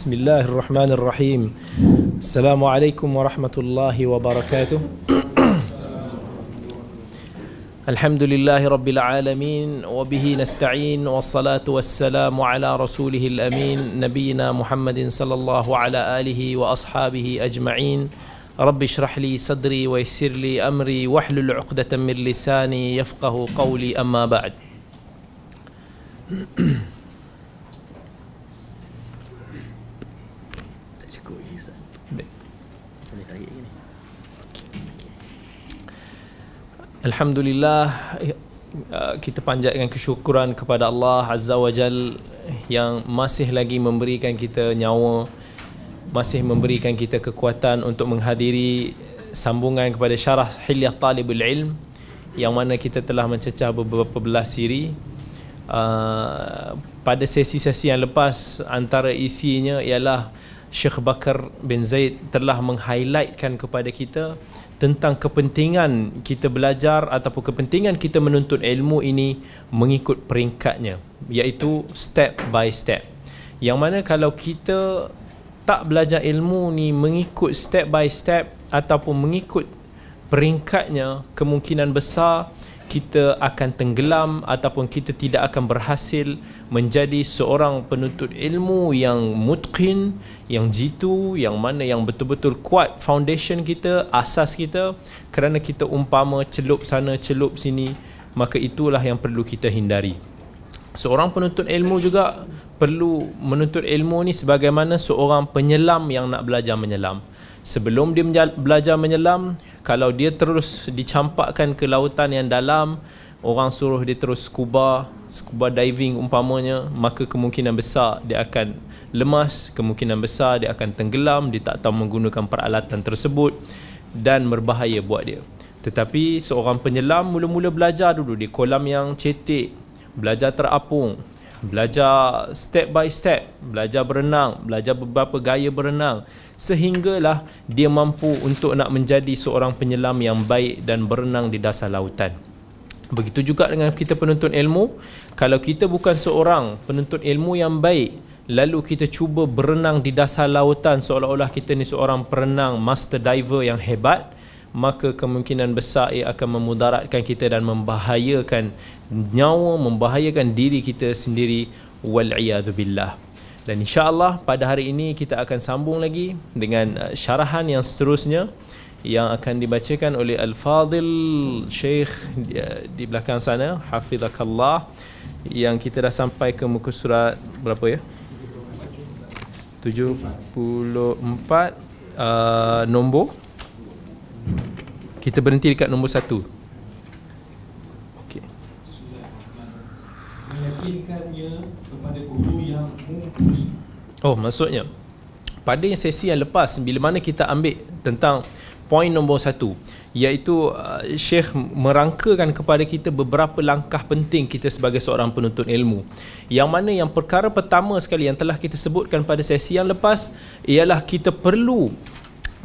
بسم الله الرحمن الرحيم السلام عليكم ورحمة الله وبركاته الحمد لله رب العالمين وبه نستعين والصلاة والسلام على رسوله الأمين نبينا محمد صلى الله على آله وأصحابه أجمعين رب اشرح لي صدري ويسر لي أمري واحلل عقدة من لساني يفقه قولي أما بعد Alhamdulillah uh, kita panjatkan kesyukuran kepada Allah Azza wa Jal yang masih lagi memberikan kita nyawa masih memberikan kita kekuatan untuk menghadiri sambungan kepada syarah Hilyah Talibul Ilm yang mana kita telah mencecah beberapa belas siri. Uh, pada sesi-sesi yang lepas antara isinya ialah Syekh Bakar bin Zaid telah meng-highlightkan kepada kita tentang kepentingan kita belajar ataupun kepentingan kita menuntut ilmu ini mengikut peringkatnya iaitu step by step. Yang mana kalau kita tak belajar ilmu ni mengikut step by step ataupun mengikut peringkatnya kemungkinan besar kita akan tenggelam ataupun kita tidak akan berhasil menjadi seorang penuntut ilmu yang mutqin, yang jitu, yang mana yang betul-betul kuat foundation kita, asas kita kerana kita umpama celup sana celup sini maka itulah yang perlu kita hindari. Seorang penuntut ilmu juga perlu menuntut ilmu ni sebagaimana seorang penyelam yang nak belajar menyelam. Sebelum dia belajar menyelam, kalau dia terus dicampakkan ke lautan yang dalam orang suruh dia terus scuba scuba diving umpamanya maka kemungkinan besar dia akan lemas kemungkinan besar dia akan tenggelam dia tak tahu menggunakan peralatan tersebut dan berbahaya buat dia. Tetapi seorang penyelam mula-mula belajar dulu di kolam yang cetek belajar terapung belajar step by step belajar berenang belajar beberapa gaya berenang sehinggalah dia mampu untuk nak menjadi seorang penyelam yang baik dan berenang di dasar lautan. Begitu juga dengan kita penuntut ilmu, kalau kita bukan seorang penuntut ilmu yang baik, lalu kita cuba berenang di dasar lautan seolah-olah kita ni seorang perenang master diver yang hebat, maka kemungkinan besar ia akan memudaratkan kita dan membahayakan nyawa, membahayakan diri kita sendiri wal billah. Dan insya-Allah pada hari ini kita akan sambung lagi dengan uh, syarahan yang seterusnya yang akan dibacakan oleh Al-Fadil Syekh uh, di belakang sana hafizakallah yang kita dah sampai ke muka surat berapa ya? 74 uh, nombor kita berhenti dekat nombor 1 okey meyakinkannya kepada guru yang Oh maksudnya pada sesi yang lepas bila mana kita ambil tentang poin nombor satu iaitu uh, Syekh merangkakan kepada kita beberapa langkah penting kita sebagai seorang penuntut ilmu. Yang mana yang perkara pertama sekali yang telah kita sebutkan pada sesi yang lepas ialah kita perlu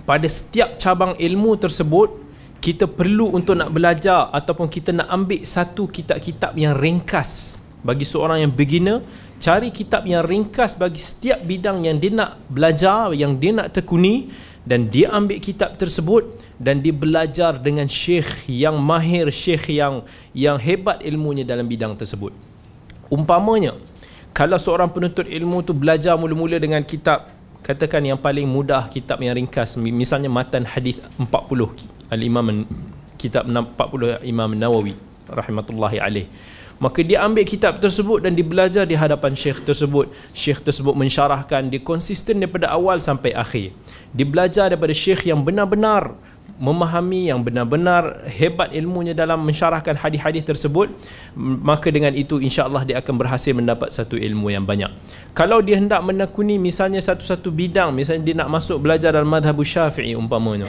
pada setiap cabang ilmu tersebut kita perlu untuk nak belajar ataupun kita nak ambil satu kitab-kitab yang ringkas bagi seorang yang beginner cari kitab yang ringkas bagi setiap bidang yang dia nak belajar yang dia nak tekuni dan dia ambil kitab tersebut dan dia belajar dengan syekh yang mahir syekh yang yang hebat ilmunya dalam bidang tersebut. Umpamanya kalau seorang penuntut ilmu tu belajar mula-mula dengan kitab katakan yang paling mudah kitab yang ringkas misalnya matan hadis 40 al-imam kitab 40 imam nawawi rahimatullahi alaih maka dia ambil kitab tersebut dan dibelajar di hadapan syekh tersebut. Syekh tersebut mensyarahkan dia konsisten daripada awal sampai akhir. Dia belajar daripada syekh yang benar-benar memahami yang benar-benar hebat ilmunya dalam mensyarahkan hadis-hadis tersebut. Maka dengan itu insya-Allah dia akan berhasil mendapat satu ilmu yang banyak. Kalau dia hendak menekuni misalnya satu-satu bidang misalnya dia nak masuk belajar dalam madhab syafi'i umpamanya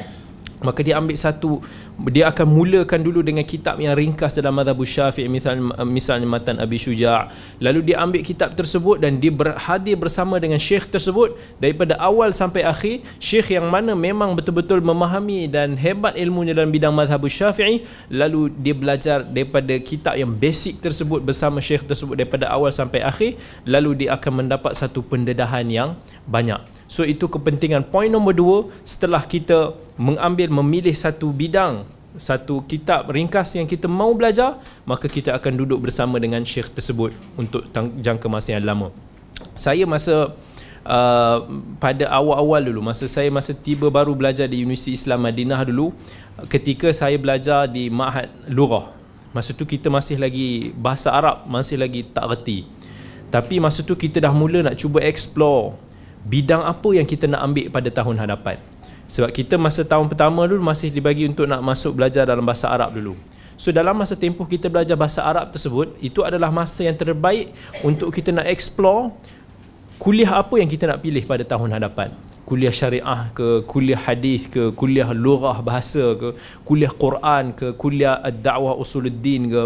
maka dia ambil satu dia akan mulakan dulu dengan kitab yang ringkas dalam mazhab Syafi'i misalnya misalnya matan Abi Syuja' lalu dia ambil kitab tersebut dan dia berhadir bersama dengan syekh tersebut daripada awal sampai akhir. Syekh yang mana memang betul-betul memahami dan hebat ilmunya dalam bidang mazhab Syafi'i. Lalu dia belajar daripada kitab yang basic tersebut bersama syekh tersebut daripada awal sampai akhir. Lalu dia akan mendapat satu pendedahan yang banyak So itu kepentingan Poin nombor dua Setelah kita mengambil memilih satu bidang Satu kitab ringkas yang kita mau belajar Maka kita akan duduk bersama dengan syekh tersebut Untuk jangka masa yang lama. Saya masa uh, Pada awal-awal dulu Masa saya masa tiba baru belajar di Universiti Islam Madinah dulu Ketika saya belajar di Ma'had Lurah Masa tu kita masih lagi Bahasa Arab masih lagi tak reti. Tapi masa tu kita dah mula nak cuba explore bidang apa yang kita nak ambil pada tahun hadapan. Sebab kita masa tahun pertama dulu masih dibagi untuk nak masuk belajar dalam bahasa Arab dulu. So dalam masa tempoh kita belajar bahasa Arab tersebut itu adalah masa yang terbaik untuk kita nak explore kuliah apa yang kita nak pilih pada tahun hadapan. Kuliah syariah ke kuliah hadis ke kuliah lughah bahasa ke kuliah Quran ke kuliah ad-da'wah usuluddin ke.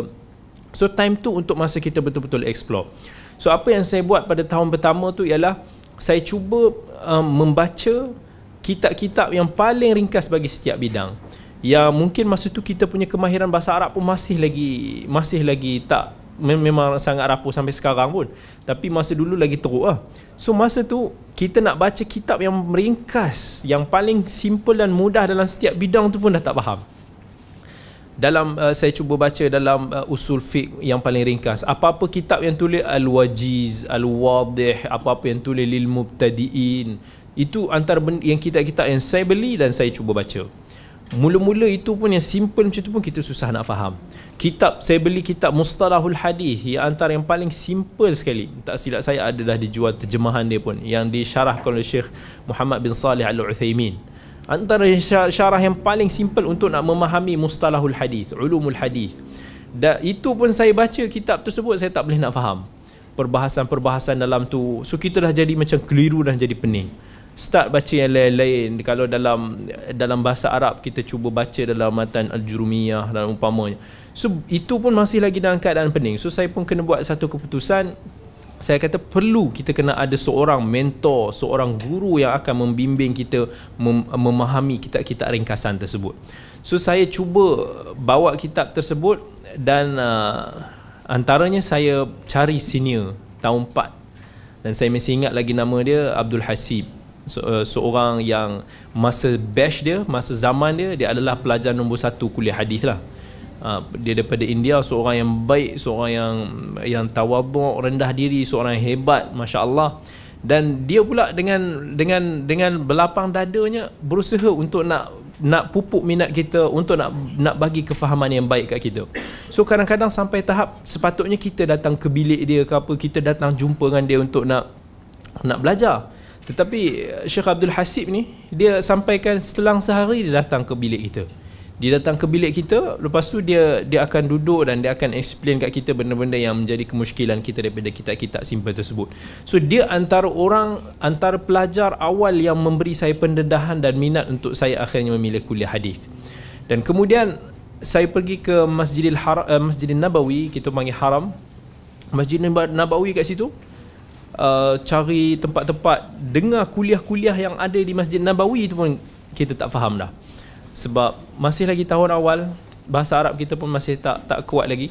So time tu untuk masa kita betul-betul explore. So apa yang saya buat pada tahun pertama tu ialah saya cuba um, membaca kitab-kitab yang paling ringkas bagi setiap bidang. Yang mungkin masa tu kita punya kemahiran bahasa Arab pun masih lagi masih lagi tak memang sangat rapuh sampai sekarang pun. Tapi masa dulu lagi teruk lah. So masa tu kita nak baca kitab yang ringkas yang paling simple dan mudah dalam setiap bidang tu pun dah tak faham dalam uh, saya cuba baca dalam uh, usul fiqh yang paling ringkas. Apa-apa kitab yang tulis al-wajiz al-wadih apa-apa yang tulis lil mubtadiin itu antara yang kitab-kitab yang saya beli dan saya cuba baca. Mula-mula itu pun yang simple macam tu pun kita susah nak faham. Kitab saya beli kitab mustalahul hadis yang antara yang paling simple sekali. Tak silap saya ada dah dijual terjemahan dia pun yang disyarahkan oleh Syekh Muhammad bin Salih Al-Uthaymin antara syarah yang paling simple untuk nak memahami mustalahul hadis ulumul hadis dan itu pun saya baca kitab tersebut saya tak boleh nak faham. Perbahasan-perbahasan dalam tu so kita dah jadi macam keliru dan jadi pening. Start baca yang lain-lain. Kalau dalam dalam bahasa Arab kita cuba baca dalam matan al-jurumiyah dan umpamanya. So itu pun masih lagi dalam keadaan pening. So saya pun kena buat satu keputusan saya kata perlu kita kena ada seorang mentor, seorang guru yang akan membimbing kita mem- memahami kitab-kitab ringkasan tersebut. So saya cuba bawa kitab tersebut dan uh, antaranya saya cari senior tahun 4 dan saya masih ingat lagi nama dia Abdul Hasib. So, uh, seorang yang masa batch dia, masa zaman dia dia adalah pelajar nombor satu kuliah hadis lah. Ah, dia daripada India seorang yang baik seorang yang yang tawaduk rendah diri seorang yang hebat masya-Allah dan dia pula dengan dengan dengan belapang dadanya berusaha untuk nak nak pupuk minat kita untuk nak nak bagi kefahaman yang baik kat kita. So kadang-kadang sampai tahap sepatutnya kita datang ke bilik dia ke apa kita datang jumpa dengan dia untuk nak nak belajar. Tetapi Syekh Abdul Hasib ni dia sampaikan setelah sehari dia datang ke bilik kita dia datang ke bilik kita lepas tu dia dia akan duduk dan dia akan explain kat kita benda-benda yang menjadi kemusykilan kita daripada kitab-kitab simple tersebut. So dia antara orang antara pelajar awal yang memberi saya pendedahan dan minat untuk saya akhirnya memilih kuliah hadis. Dan kemudian saya pergi ke Masjidil Haram uh, Masjidil Nabawi kita panggil Haram. Masjid Nabawi kat situ uh, cari tempat-tempat dengar kuliah-kuliah yang ada di Masjid Nabawi itu pun kita tak faham dah sebab masih lagi tahun awal bahasa Arab kita pun masih tak tak kuat lagi.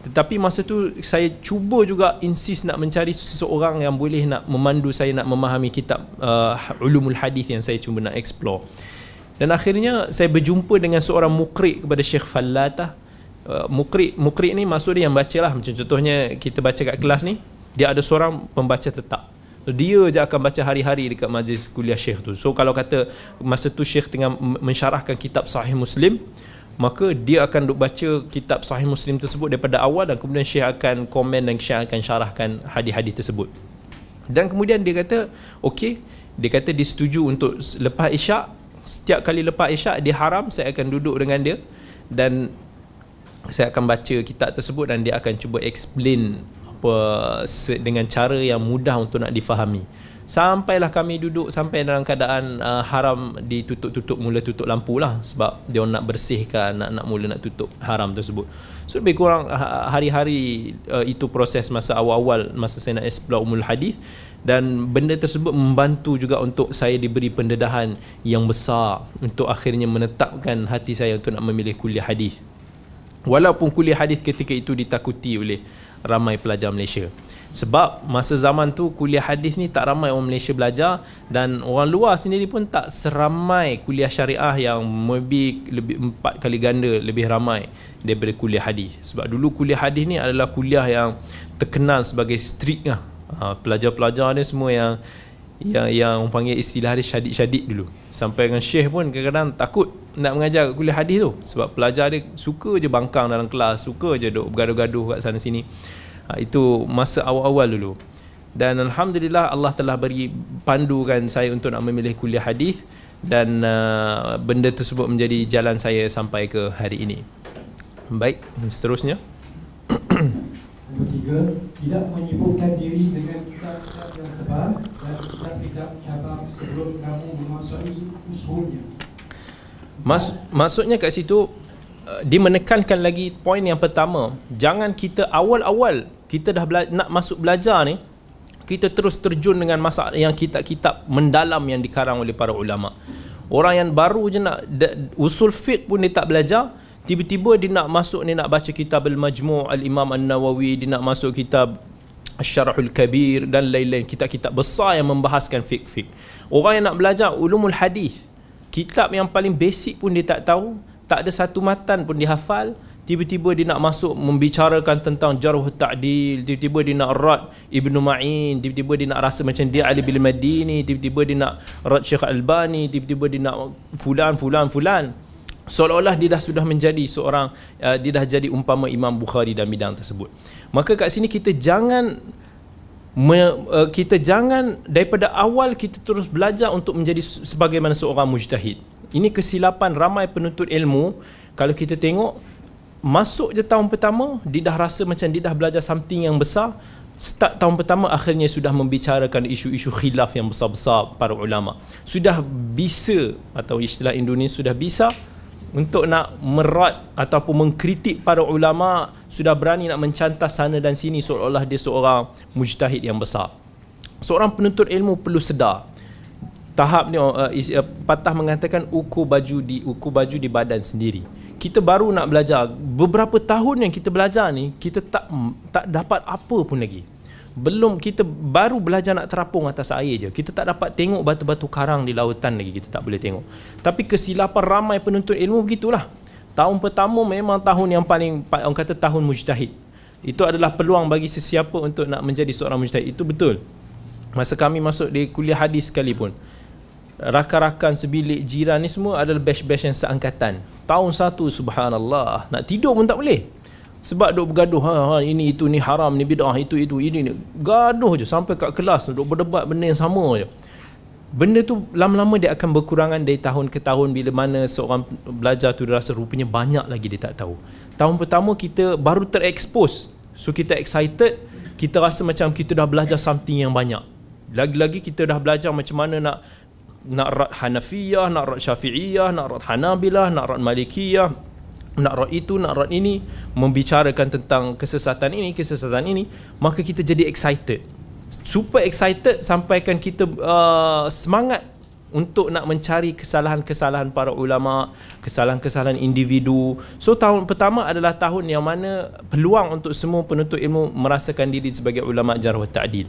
Tetapi masa tu saya cuba juga insist nak mencari seseorang yang boleh nak memandu saya nak memahami kitab uh, ulumul hadis yang saya cuba nak explore. Dan akhirnya saya berjumpa dengan seorang mukri kepada Syekh Fallatah. Uh, mukri mukri ni maksud dia yang baca lah macam contohnya kita baca kat kelas ni dia ada seorang pembaca tetap dia je akan baca hari-hari dekat majlis kuliah syekh tu. So kalau kata masa tu syekh tengah mensyarahkan kitab sahih muslim maka dia akan duk baca kitab sahih muslim tersebut daripada awal dan kemudian syekh akan komen dan syekh akan syarahkan hadis-hadis tersebut. Dan kemudian dia kata okey. Dia kata dia setuju untuk lepas isyak. Setiap kali lepas isyak dia haram saya akan duduk dengan dia dan saya akan baca kitab tersebut dan dia akan cuba explain dengan cara yang mudah untuk nak difahami. Sampailah kami duduk sampai dalam keadaan uh, haram ditutup-tutup mula tutup lampu lah. Sebab dia nak bersihkan nak nak mula nak tutup haram tersebut. So lebih kurang uh, hari-hari uh, itu proses masa awal-awal masa saya nak explore umul hadis dan benda tersebut membantu juga untuk saya diberi pendedahan yang besar untuk akhirnya menetapkan hati saya untuk nak memilih kuliah hadis. Walaupun kuliah hadis ketika itu ditakuti oleh ramai pelajar Malaysia. Sebab masa zaman tu kuliah hadis ni tak ramai orang Malaysia belajar dan orang luar sendiri pun tak seramai kuliah syariah yang lebih lebih empat kali ganda lebih ramai daripada kuliah hadis. Sebab dulu kuliah hadis ni adalah kuliah yang terkenal sebagai strict lah. Ha, pelajar-pelajar ni semua yang yang yang panggil istilah dia syadid-syadid dulu. Sampai dengan syekh pun kadang-kadang takut nak mengajar kuliah hadis tu. Sebab pelajar dia suka je bangkang dalam kelas suka je duk bergaduh-gaduh kat sana sini. Ha, itu masa awal-awal dulu. Dan alhamdulillah Allah telah beri pandukan saya untuk nak memilih kuliah hadis dan uh, benda tersebut menjadi jalan saya sampai ke hari ini. Baik seterusnya. Yang ketiga tidak menyibukkan diri dengan kitab-kitab yang tebal sebelum kamu memasuki usulnya. Mas, maksudnya kat situ uh, dia menekankan lagi poin yang pertama. Jangan kita awal-awal kita dah bela- nak masuk belajar ni kita terus terjun dengan masalah yang kitab-kitab mendalam yang dikarang oleh para ulama. Orang yang baru je nak usul fiqh pun dia tak belajar tiba-tiba dia nak masuk ni nak baca kitab al-majmu' al-imam an-nawawi dia nak masuk kitab Syarahul Kabir dan lain-lain kitab-kitab besar yang membahaskan fiqh-fiqh. Orang yang nak belajar ulumul hadis, kitab yang paling basic pun dia tak tahu, tak ada satu matan pun dia hafal, tiba-tiba dia nak masuk membicarakan tentang jarh ta'dil tiba-tiba dia nak rad Ibnu Ma'in tiba-tiba dia nak rasa macam dia Ali bin Madini tiba-tiba dia nak rad Syekh Albani tiba-tiba dia nak fulan fulan fulan seolah-olah dia dah sudah menjadi seorang uh, dia dah jadi umpama Imam Bukhari dalam bidang tersebut maka kat sini kita jangan me, uh, kita jangan daripada awal kita terus belajar untuk menjadi sebagaimana seorang mujtahid. Ini kesilapan ramai penuntut ilmu. Kalau kita tengok masuk je tahun pertama dia dah rasa macam dia dah belajar something yang besar. Start tahun pertama akhirnya sudah membicarakan isu-isu khilaf yang besar-besar para ulama. Sudah bisa atau istilah Indonesia sudah bisa untuk nak merat ataupun mengkritik para ulama sudah berani nak mencantas sana dan sini seolah-olah dia seorang mujtahid yang besar. Seorang penuntut ilmu perlu sedar. Tahap ni uh, uh, patah mengatakan ukur baju di ukur baju di badan sendiri. Kita baru nak belajar. Beberapa tahun yang kita belajar ni kita tak tak dapat apa pun lagi belum kita baru belajar nak terapung atas air je. Kita tak dapat tengok batu-batu karang di lautan lagi kita tak boleh tengok. Tapi kesilapan ramai penuntut ilmu begitulah. Tahun pertama memang tahun yang paling orang kata tahun mujtahid. Itu adalah peluang bagi sesiapa untuk nak menjadi seorang mujtahid. Itu betul. Masa kami masuk di kuliah hadis sekalipun rakan-rakan sebilik jiran ni semua adalah batch-batch yang seangkatan. Tahun satu subhanallah, nak tidur pun tak boleh. Sebab duk bergaduh, ha, ha, ini itu ni haram, ni bidah, itu itu ini ni. Gaduh je sampai kat kelas duk berdebat benda yang sama je. Benda tu lama-lama dia akan berkurangan dari tahun ke tahun bila mana seorang belajar tu dia rasa rupanya banyak lagi dia tak tahu. Tahun pertama kita baru terekspos. So kita excited, kita rasa macam kita dah belajar something yang banyak. Lagi-lagi kita dah belajar macam mana nak nak rat Hanafiyah, nak rat Syafi'iyah, nak rat Hanabilah, nak rat Malikiyah, nak rat itu, nak rat ini, membicarakan tentang kesesatan ini, kesesatan ini, maka kita jadi excited. Super excited sampaikan kita uh, semangat untuk nak mencari kesalahan-kesalahan para ulama, kesalahan-kesalahan individu. So tahun pertama adalah tahun yang mana peluang untuk semua penuntut ilmu merasakan diri sebagai ulama jarh wa ta'dil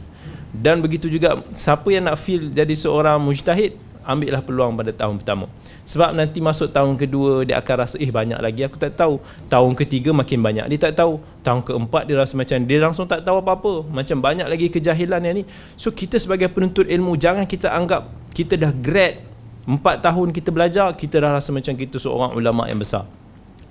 dan begitu juga siapa yang nak feel jadi seorang mujtahid ambillah peluang pada tahun pertama sebab nanti masuk tahun kedua dia akan rasa eh banyak lagi. Aku tak tahu. Tahun ketiga makin banyak. Dia tak tahu. Tahun keempat dia rasa macam dia langsung tak tahu apa-apa. Macam banyak lagi kejahilan yang ni. So kita sebagai penuntut ilmu jangan kita anggap kita dah grad empat tahun kita belajar kita dah rasa macam kita seorang ulama yang besar.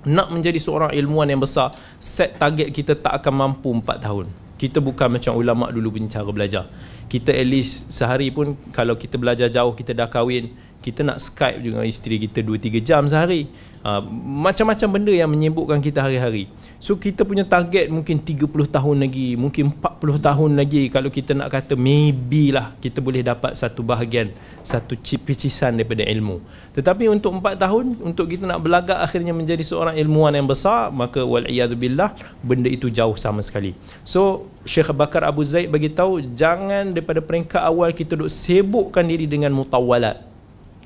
Nak menjadi seorang ilmuwan yang besar set target kita tak akan mampu empat tahun. Kita bukan macam ulama dulu punya cara belajar. Kita at least sehari pun kalau kita belajar jauh kita dah kahwin kita nak Skype dengan isteri kita 2-3 jam sehari. Uh, macam-macam benda yang menyebukkan kita hari-hari. So kita punya target mungkin 30 tahun lagi mungkin 40 tahun lagi. Kalau kita nak kata maybe lah kita boleh dapat satu bahagian satu cipicisan daripada ilmu. Tetapi untuk 4 tahun untuk kita nak belagak akhirnya menjadi seorang ilmuwan yang besar maka wal'iyadzubillah benda itu jauh sama sekali. So Syekh Bakar Abu Zaid bagi tahu jangan daripada peringkat awal kita duk sibukkan diri dengan mutawalat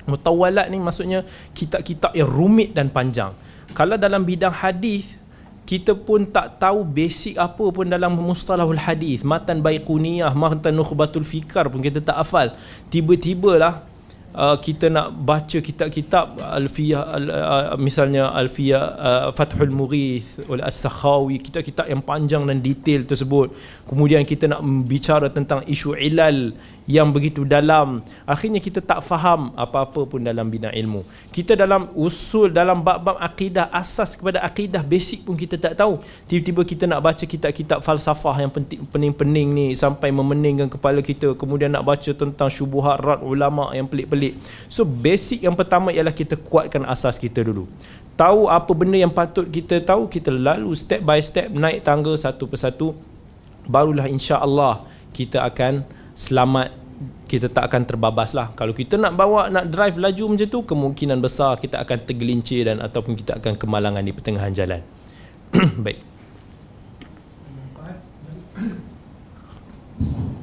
Mutawalat ni maksudnya kitab-kitab yang rumit dan panjang. Kalau dalam bidang hadis kita pun tak tahu basic apa pun dalam mustalahul hadis, matan baiquniyah, matan nukhbatul fikar pun kita tak hafal. Tiba-tibalah uh, kita nak baca kitab-kitab alfiyah al, uh, misalnya alfiyah uh, Fathul Mughith oleh As-Sakhawi, kitab-kitab yang panjang dan detail tersebut. Kemudian kita nak bicara tentang isu ilal yang begitu dalam. Akhirnya kita tak faham apa-apa pun dalam bidang ilmu. Kita dalam usul dalam bab-bab akidah asas kepada akidah basic pun kita tak tahu. Tiba-tiba kita nak baca kitab-kitab falsafah yang pening-pening ni sampai memeningkan kepala kita. Kemudian nak baca tentang syubuhat rad ulama yang pelik-pelik. So basic yang pertama ialah kita kuatkan asas kita dulu. Tahu apa benda yang patut kita tahu kita lalu step by step naik tangga satu persatu. Barulah insya-Allah kita akan selamat kita tak akan terbabas lah. Kalau kita nak bawa nak drive laju macam tu kemungkinan besar kita akan tergelincir dan ataupun kita akan kemalangan di pertengahan jalan. Baik.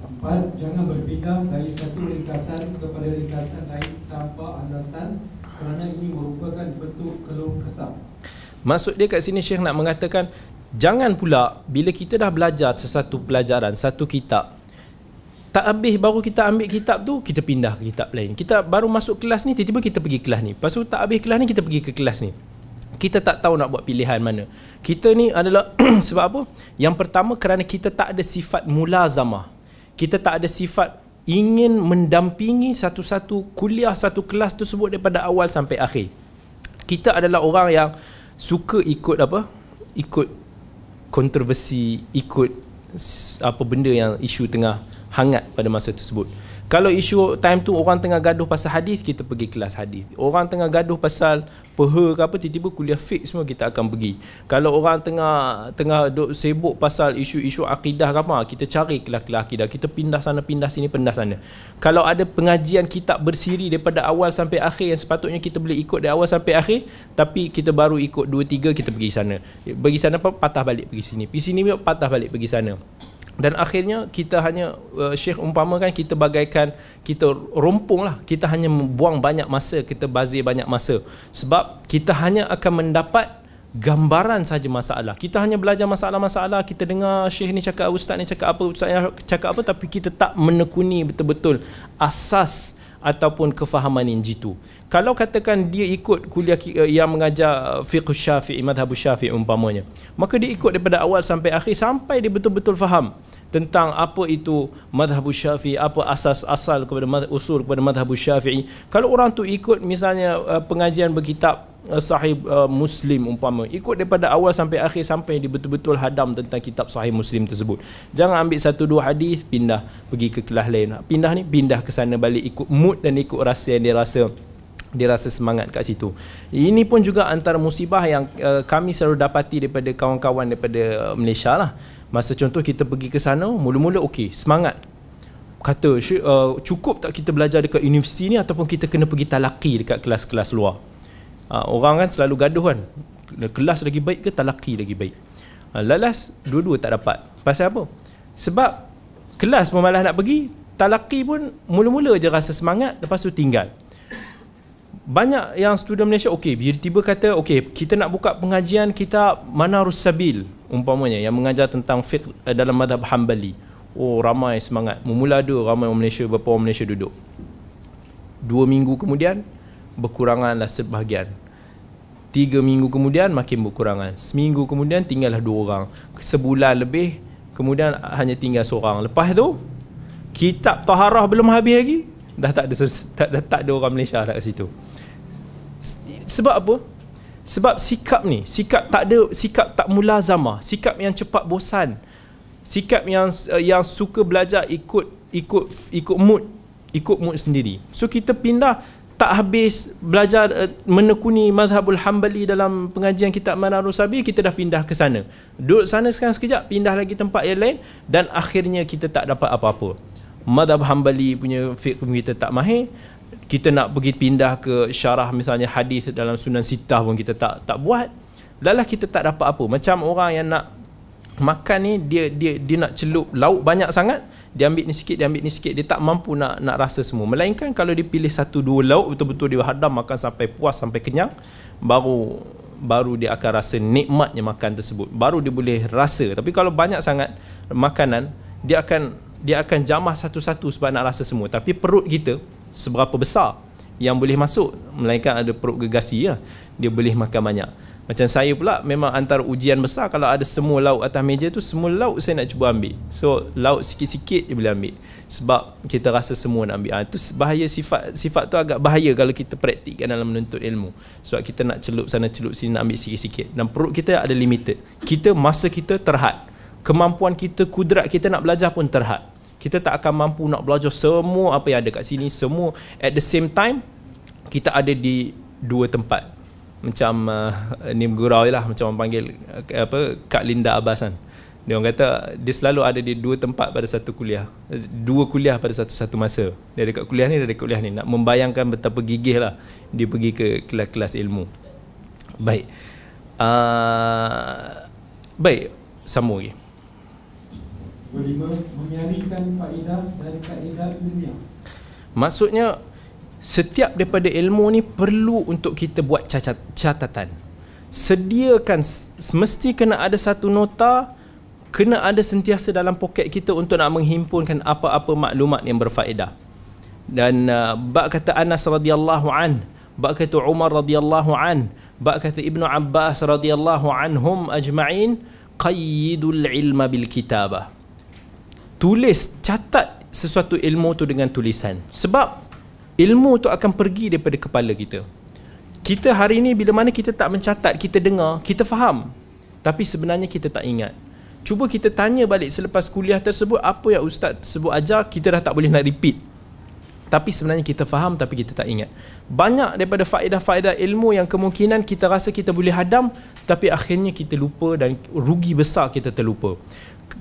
Empat, jangan berpindah dari satu ringkasan kepada ringkasan lain tanpa alasan kerana ini merupakan bentuk keluh kesah. Maksud dia kat sini Syekh nak mengatakan jangan pula bila kita dah belajar sesuatu pelajaran, satu kitab, tak habis baru kita ambil kitab tu kita pindah ke kitab lain. Kita baru masuk kelas ni tiba-tiba kita pergi kelas ni. Lepas tu tak habis kelas ni kita pergi ke kelas ni. Kita tak tahu nak buat pilihan mana. Kita ni adalah sebab apa? Yang pertama kerana kita tak ada sifat mulazamah. Kita tak ada sifat ingin mendampingi satu-satu kuliah satu kelas tersebut daripada awal sampai akhir. Kita adalah orang yang suka ikut apa? Ikut kontroversi ikut apa benda yang isu tengah hangat pada masa tersebut. Kalau isu time tu orang tengah gaduh pasal hadis, kita pergi kelas hadis. Orang tengah gaduh pasal peha ke apa, tiba-tiba kuliah fiqh semua kita akan pergi. Kalau orang tengah tengah duk sibuk pasal isu-isu akidah ke apa, kita cari kelas-kelas akidah. Kita pindah sana, pindah sini, pindah sana. Kalau ada pengajian kitab bersiri daripada awal sampai akhir yang sepatutnya kita boleh ikut dari awal sampai akhir, tapi kita baru ikut 2 3 kita pergi sana. Pergi sana apa patah balik pergi sini. Pergi sini patah balik pergi sana dan akhirnya kita hanya uh, Syekh umpamakan kita bagaikan kita rompong lah kita hanya buang banyak masa kita bazir banyak masa. Sebab kita hanya akan mendapat gambaran saja masalah. Kita hanya belajar masalah-masalah kita dengar Syekh ni cakap ustaz ni cakap apa ustaz ni cakap apa tapi kita tak menekuni betul-betul asas ataupun kefahaman yang jitu. Kalau katakan dia ikut kuliah eh, yang mengajar fiqh syafi'i, madhab syafi'i umpamanya, maka dia ikut daripada awal sampai akhir sampai dia betul-betul faham tentang apa itu madhab syafi'i, apa asas-asal kepada usul kepada madhab syafi'i. Kalau orang tu ikut misalnya eh, pengajian berkitab uh, sahih uh, Muslim umpama ikut daripada awal sampai akhir sampai dia betul-betul hadam tentang kitab sahih Muslim tersebut jangan ambil satu dua hadis pindah pergi ke kelas lain pindah ni pindah ke sana balik ikut mood dan ikut rasa yang dia rasa dia rasa semangat kat situ. Ini pun juga antara musibah yang uh, kami selalu dapati daripada kawan-kawan daripada uh, Malaysia lah. Masa contoh kita pergi ke sana, mula-mula okey, semangat. Kata, uh, cukup tak kita belajar dekat universiti ni ataupun kita kena pergi talaki dekat kelas-kelas luar ha, orang kan selalu gaduh kan. Kelas lagi baik ke talaki lagi baik? Ha, lalas dua-dua tak dapat. Pasal apa? Sebab kelas pun malah nak pergi talaki pun mula-mula je rasa semangat lepas tu tinggal. Banyak yang student Malaysia okey bila tiba kata okey kita nak buka pengajian kita mana Sabil umpamanya yang mengajar tentang fiqh eh, dalam madhab Hambali. Oh ramai semangat. Memula ada ramai orang Malaysia berapa orang Malaysia duduk. Dua minggu kemudian berkuranganlah sebahagian Tiga minggu kemudian makin berkurangan. Seminggu kemudian tinggallah dua orang. Sebulan lebih Kemudian hanya tinggal seorang. Lepas tu Kitab Taharah belum habis lagi. Dah tak ada tak, dah tak ada orang Malaysia kat situ. Sebab apa? Sebab sikap ni Sikap tak ada Sikap tak mula zama Sikap yang cepat bosan Sikap yang yang suka belajar ikut ikut ikut mood ikut mood sendiri. So kita pindah tak habis belajar uh, menekuni mazhabul hambali dalam pengajian kitab Manarul Sabil kita dah pindah ke sana. Duduk sana sekarang sekejap pindah lagi tempat yang lain dan akhirnya kita tak dapat apa-apa. Mazhab hambali punya fiqh kita tak mahir. Kita nak pergi pindah ke syarah misalnya hadis dalam sunan sitah pun kita tak tak buat. Lalah kita tak dapat apa. Macam orang yang nak makan ni dia dia dia nak celup lauk banyak sangat dia ambil ni sikit dia ambil ni sikit dia tak mampu nak nak rasa semua. Melainkan kalau dia pilih satu dua lauk betul-betul dia hadam makan sampai puas sampai kenyang baru baru dia akan rasa nikmatnya makan tersebut. Baru dia boleh rasa. Tapi kalau banyak sangat makanan dia akan dia akan jamah satu-satu sebab nak rasa semua. Tapi perut kita seberapa besar yang boleh masuk? Melainkan ada perut gegasi ya dia boleh makan banyak macam saya pula memang antara ujian besar kalau ada semua lauk atas meja tu semua lauk saya nak cuba ambil. So lauk sikit-sikit je boleh ambil. Sebab kita rasa semua nak ambil. Ha, itu bahaya sifat sifat tu agak bahaya kalau kita praktikkan dalam menuntut ilmu. Sebab kita nak celup sana celup sini nak ambil sikit-sikit. Dan perut kita ada limited. Kita masa kita terhad. Kemampuan kita, kudrat kita nak belajar pun terhad. Kita tak akan mampu nak belajar semua apa yang ada kat sini. Semua at the same time kita ada di dua tempat macam uh, ni gurau lah. Macam orang panggil uh, apa Kak Linda Abbas kan dia orang kata dia selalu ada di dua tempat pada satu kuliah. Dua kuliah pada satu-satu masa. Dia dekat kuliah ni dia dekat kuliah ni. Nak membayangkan betapa gigih lah dia pergi ke kelas-kelas ilmu. Baik. Uh, baik. Sambung lagi. Kelima, menyaringkan faedah dari kaedah ilmiah. Maksudnya setiap daripada ilmu ni perlu untuk kita buat catatan. Sediakan mesti kena ada satu nota kena ada sentiasa dalam poket kita untuk nak menghimpunkan apa-apa maklumat yang berfaedah. Dan uh, bab kata Anas radhiyallahu an bab kata Umar radhiyallahu an bab kata Ibnu Abbas radhiyallahu anhum ajma'in qayyidul ilma bil kitabah. Tulis catat sesuatu ilmu tu dengan tulisan. Sebab ilmu tu akan pergi daripada kepala kita. Kita hari ini bila mana kita tak mencatat kita dengar kita faham. Tapi sebenarnya kita tak ingat. Cuba kita tanya balik selepas kuliah tersebut apa yang ustaz tersebut ajar kita dah tak boleh nak repeat. Tapi sebenarnya kita faham tapi kita tak ingat. Banyak daripada faedah-faedah ilmu yang kemungkinan kita rasa kita boleh hadam tapi akhirnya kita lupa dan rugi besar kita terlupa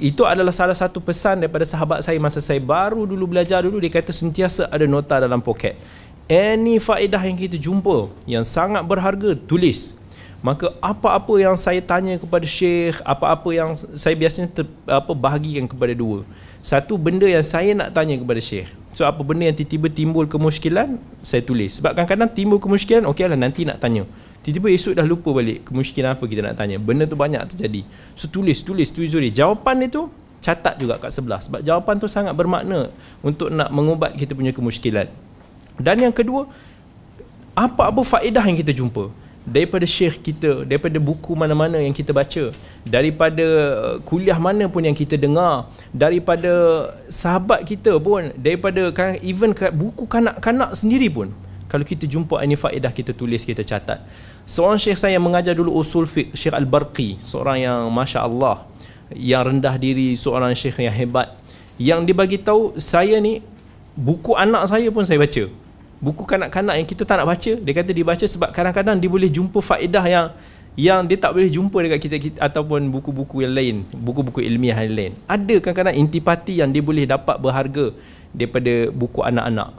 itu adalah salah satu pesan daripada sahabat saya masa saya baru dulu belajar dulu. Dia kata sentiasa ada nota dalam poket. Any faedah yang kita jumpa yang sangat berharga tulis. Maka apa-apa yang saya tanya kepada syekh apa-apa yang saya biasanya ter, apa bahagikan kepada dua. Satu benda yang saya nak tanya kepada syekh. So apa benda yang tiba-tiba timbul kemusykilan saya tulis. Sebab kadang-kadang timbul kemusykilan okeylah nanti nak tanya Tiba-tiba esok dah lupa balik Kemusykilan apa kita nak tanya. Benda tu banyak terjadi. So tulis, tulis, tulis, tulis. Jawapan itu catat juga kat sebelah. Sebab jawapan tu sangat bermakna Untuk nak mengubat kita punya kemusykilan. Dan yang kedua Apa-apa faedah yang kita jumpa? Daripada syekh kita Daripada buku mana-mana yang kita baca Daripada uh, kuliah mana pun yang kita dengar Daripada sahabat kita pun Daripada even buku kanak-kanak sendiri pun kalau kita jumpa ini faedah kita tulis kita catat seorang syekh saya mengajar dulu usul fiqh Syekh Al-Barqi seorang yang Masya Allah yang rendah diri seorang syekh yang hebat. Yang dia bagi tahu saya ni buku anak saya pun saya baca. Buku kanak-kanak yang kita tak nak baca dia kata dia baca sebab kadang-kadang dia boleh jumpa faedah yang yang dia tak boleh jumpa dekat kita, kita ataupun buku-buku yang lain buku-buku ilmiah yang lain. Ada kadang-kadang intipati yang dia boleh dapat berharga daripada buku anak-anak.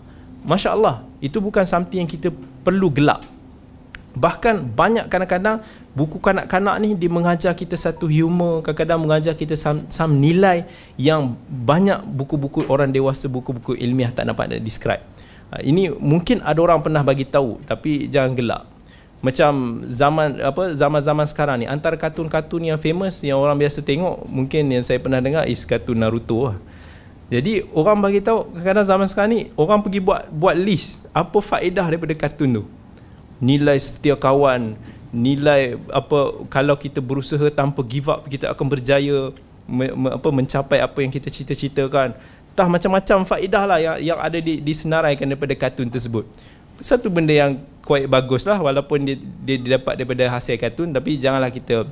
Masya Allah itu bukan something yang kita perlu gelap Bahkan banyak kadang-kadang buku kanak-kanak ni dia mengajar kita satu humor, kadang-kadang mengajar kita some, some nilai yang banyak buku-buku orang dewasa, buku-buku ilmiah tak dapat nak describe. Ha, ini mungkin ada orang pernah bagi tahu tapi jangan gelak. Macam zaman apa zaman-zaman sekarang ni antara kartun-kartun yang famous yang orang biasa tengok mungkin yang saya pernah dengar is kartun Naruto lah. Jadi orang bagi tahu kadang-kadang zaman sekarang ni orang pergi buat buat list apa faedah daripada kartun tu nilai setia kawan nilai apa kalau kita berusaha tanpa give up kita akan berjaya me, me, apa mencapai apa yang kita cita-citakan. Entah macam-macam faedah lah yang, yang ada di, disenaraikan daripada kartun tersebut. Satu benda yang quite bagus lah walaupun dia, dia didapat daripada hasil kartun tapi janganlah kita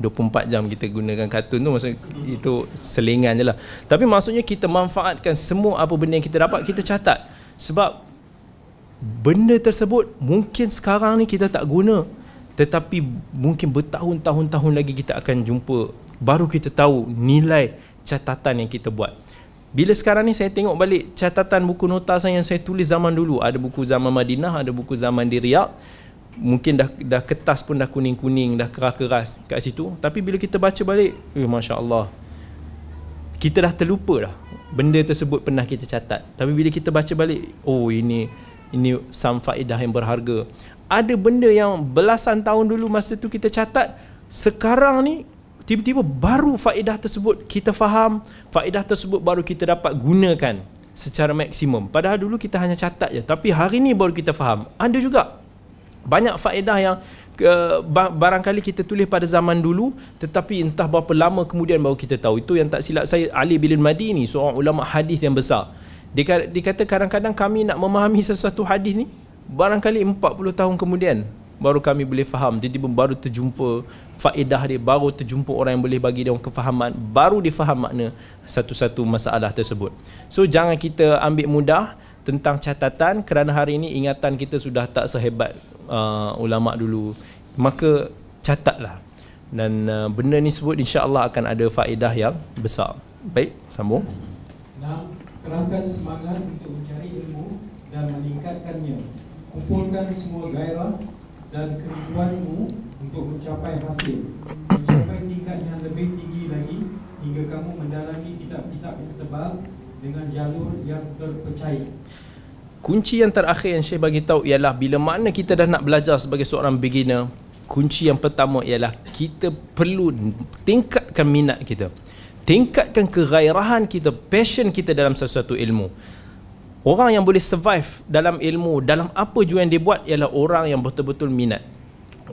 24 jam kita gunakan kartun tu maksudnya itu selingan je lah. Tapi maksudnya kita manfaatkan semua apa benda yang kita dapat kita catat. Sebab benda tersebut mungkin sekarang ni kita tak guna tetapi mungkin bertahun-tahun-tahun lagi kita akan jumpa baru kita tahu nilai catatan yang kita buat. Bila sekarang ni saya tengok balik catatan buku nota saya yang saya tulis zaman dulu ada buku zaman Madinah ada buku zaman di Riyadh mungkin dah dah kertas pun dah kuning-kuning dah keras-keras kat situ. Tapi bila kita baca balik eh masya-Allah kita dah terlupa dah benda tersebut pernah kita catat. Tapi bila kita baca balik oh ini ini sam faedah yang berharga. Ada benda yang belasan tahun dulu masa tu kita catat sekarang ni tiba-tiba baru faedah tersebut kita faham faedah tersebut baru kita dapat gunakan secara maksimum. Padahal dulu kita hanya catat je tapi hari ni baru kita faham. Ada juga banyak faedah yang ke, barangkali kita tulis pada zaman dulu tetapi entah berapa lama kemudian baru kita tahu. Itu yang tak silap saya Ali bin Madini seorang ulama hadis yang besar dia, dia kata kadang-kadang kami nak memahami sesuatu hadis ni barangkali 40 tahun kemudian baru kami boleh faham. Tiba-tiba baru terjumpa faedah dia baru terjumpa orang yang boleh bagi dia kefahaman baru dia faham makna satu-satu masalah tersebut. So jangan kita ambil mudah tentang catatan. Kerana hari ini ingatan kita sudah tak sehebat uh, ulama dulu. Maka catatlah. Dan uh, benda ni sebut insya-Allah akan ada faedah yang besar. Baik sambung kerahkan semangat untuk mencari ilmu dan meningkatkannya. Kumpulkan semua gairah dan kerinduanmu untuk mencapai hasil. Mencapai tingkat yang lebih tinggi lagi hingga kamu mendalami kitab-kitab yang tebal dengan jalur yang terpercaya. Kunci yang terakhir yang Syekh bagi tahu ialah bila mana kita dah nak belajar sebagai seorang beginner kunci yang pertama ialah kita perlu tingkatkan minat kita tingkatkan kegairahan kita passion kita dalam sesuatu ilmu Orang yang boleh survive dalam ilmu, dalam apa jua yang dia buat ialah orang yang betul-betul minat.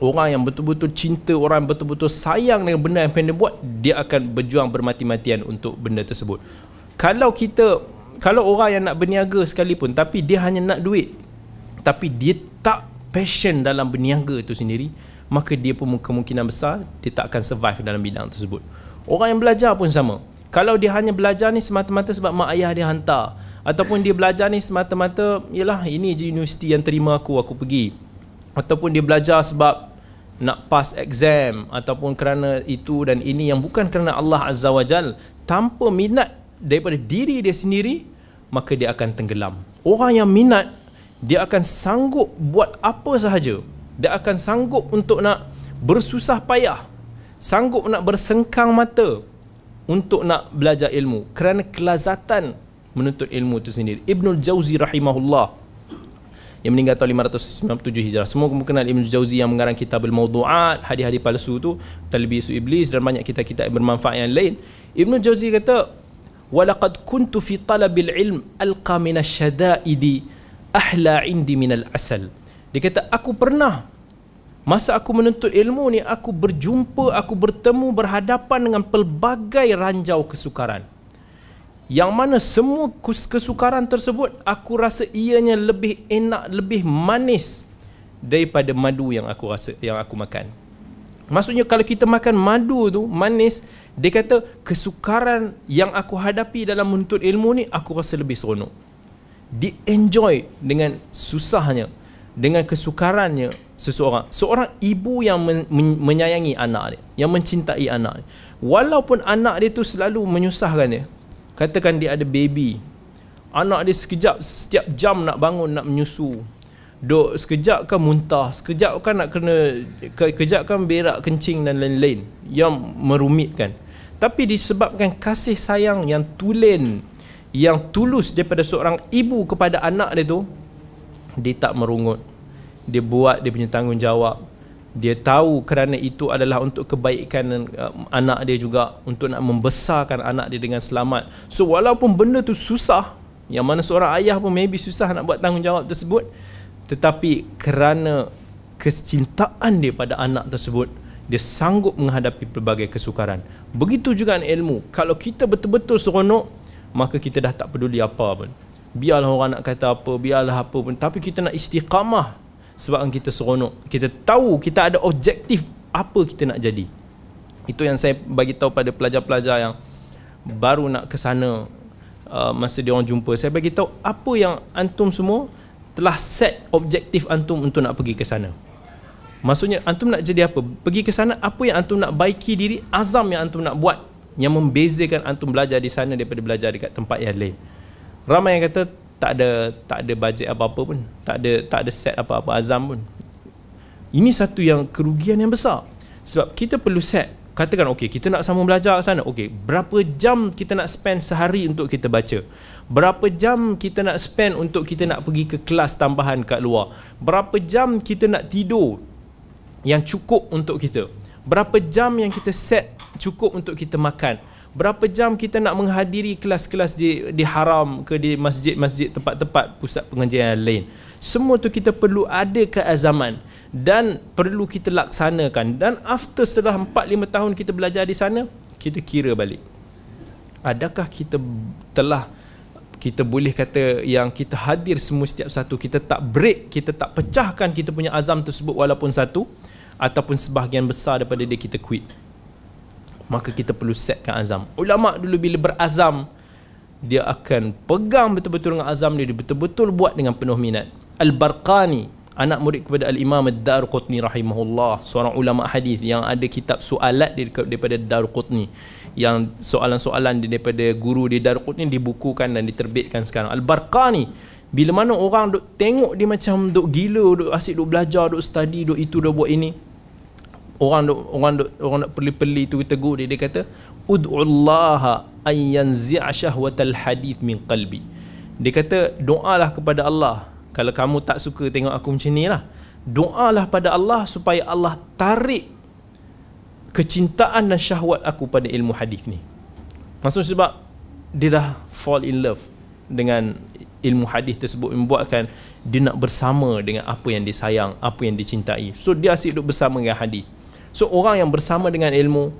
Orang yang betul-betul cinta, orang yang betul-betul sayang dengan benda yang dia buat, dia akan berjuang bermati-matian untuk benda tersebut. Kalau kita, kalau orang yang nak berniaga sekalipun, tapi dia hanya nak duit, tapi dia tak passion dalam berniaga itu sendiri, maka dia pun kemungkinan besar, dia tak akan survive dalam bidang tersebut. Orang yang belajar pun sama. Kalau dia hanya belajar ni semata-mata sebab mak ayah dia hantar, ataupun dia belajar ni semata-mata yalah ini je universiti yang terima aku aku pergi. Ataupun dia belajar sebab nak pass exam ataupun kerana itu dan ini yang bukan kerana Allah Azza wa Jal. Tanpa minat daripada diri dia sendiri maka dia akan tenggelam. Orang yang minat dia akan sanggup buat apa sahaja. Dia akan sanggup untuk nak bersusah payah sanggup nak bersengkang mata untuk nak belajar ilmu kerana kelazatan menuntut ilmu itu sendiri. Ibnul Jauzi rahimahullah yang meninggal tahun 597 Hijrah. Semua kamu kenal Ibnul Jauzi yang mengarang kitab Al-Mawdu'at, hadis-hadis palsu tu, Talbisu Iblis dan banyak kitab-kitab yang bermanfaat yang lain. Ibnul Jauzi kata, "Walaqad kuntu fi talabil ilm alqa min asy-syada'idi ahla 'indi min al-asal." Dia kata, "Aku pernah Masa aku menuntut ilmu ni, aku berjumpa, aku bertemu, berhadapan dengan pelbagai ranjau kesukaran. Yang mana semua kesukaran tersebut aku rasa ianya lebih enak lebih manis daripada madu yang aku rasa yang aku makan. Maksudnya kalau kita makan madu tu manis dia kata kesukaran yang aku hadapi dalam menuntut ilmu ni aku rasa lebih seronok. Di enjoy dengan susahnya dengan kesukarannya seseorang. Seorang ibu yang men- menyayangi anak dia yang mencintai anak dia. Walaupun anak dia tu selalu menyusahkan dia. Katakan dia ada baby. Anak dia sekejap Setiap jam nak bangun Nak menyusu. Duk sekejap kan muntah. Sekejap kan nak kena Sekejap kan berak kencing dan lain-lain. Yang merumitkan. Tapi disebabkan kasih sayang yang tulen Yang tulus daripada seorang ibu kepada anak dia tu Dia tak merungut. Dia buat dia punya tanggungjawab. Dia tahu kerana itu adalah untuk kebaikan uh, anak dia juga untuk nak membesarkan anak dia dengan selamat. So walaupun benda tu susah yang mana seorang ayah pun maybe susah nak buat tanggungjawab tersebut tetapi kerana kecintaan dia pada anak tersebut dia sanggup menghadapi pelbagai kesukaran. Begitu juga dengan ilmu. Kalau kita betul-betul seronok maka kita dah tak peduli apa pun biarlah orang nak kata apa biarlah apa pun tapi kita nak istiqamah sebab kita seronok kita tahu kita ada objektif apa kita nak jadi itu yang saya bagi tahu pada pelajar-pelajar yang baru nak ke sana uh, masa dia orang jumpa saya bagi tahu apa yang antum semua telah set objektif antum untuk nak pergi ke sana. Maksudnya antum nak jadi apa? Pergi ke sana apa yang antum nak baiki diri, azam yang antum nak buat yang membezakan antum belajar di sana daripada belajar dekat tempat yang lain. Ramai yang kata tak ada tak ada bajet apa-apa pun, tak ada tak ada set apa-apa azam pun. Ini satu yang kerugian yang besar. Sebab kita perlu set. Katakan okey kita nak sama belajar ke sana. Okey berapa jam kita nak spend sehari untuk kita baca? Berapa jam kita nak spend untuk kita nak pergi ke kelas tambahan kat luar? Berapa jam kita nak tidur yang cukup untuk kita? Berapa jam yang kita set cukup untuk kita makan berapa jam kita nak menghadiri kelas-kelas di di haram ke di masjid-masjid tempat-tempat pusat pengajian lain? Semua tu kita perlu ada keazaman dan perlu kita laksanakan. Dan after setelah 4 5 tahun kita belajar di sana kita kira balik. Adakah kita telah kita boleh kata yang kita hadir semua setiap satu kita tak break kita tak pecahkan kita punya azam tersebut walaupun satu ataupun sebahagian besar daripada dia kita quit maka kita perlu setkan azam. Ulama dulu bila berazam dia akan pegang betul-betul dengan azam dia, dia betul-betul buat dengan penuh minat. Al-barqani anak murid kepada al-Imam Ad-Darqutni rahimahullah seorang ulama hadis yang ada kitab soalat daripada Darqutni. Yang soalan-soalan daripada guru di Darqutni dibukukan dan diterbitkan sekarang. Al-Barqani bila mana orang duk tengok dia macam duk gila duk asyik duk belajar duk study duk itu duk buat ini orang duk orang duk orang nak peli-peli tu tegur dia dia kata ud'ullaha an yanzi'a syahwatal hadith min qalbi. Dia kata doalah kepada Allah. Kalau kamu tak suka tengok aku macam ni lah. Doalah pada Allah supaya Allah tarik kecintaan dan syahwat aku pada ilmu hadis ni. Maksud sebab dia dah fall in love dengan ilmu hadis tersebut membuatkan dia nak bersama dengan apa yang disayang apa yang dicintai so dia asyik duduk bersama dengan hadis so orang yang bersama dengan ilmu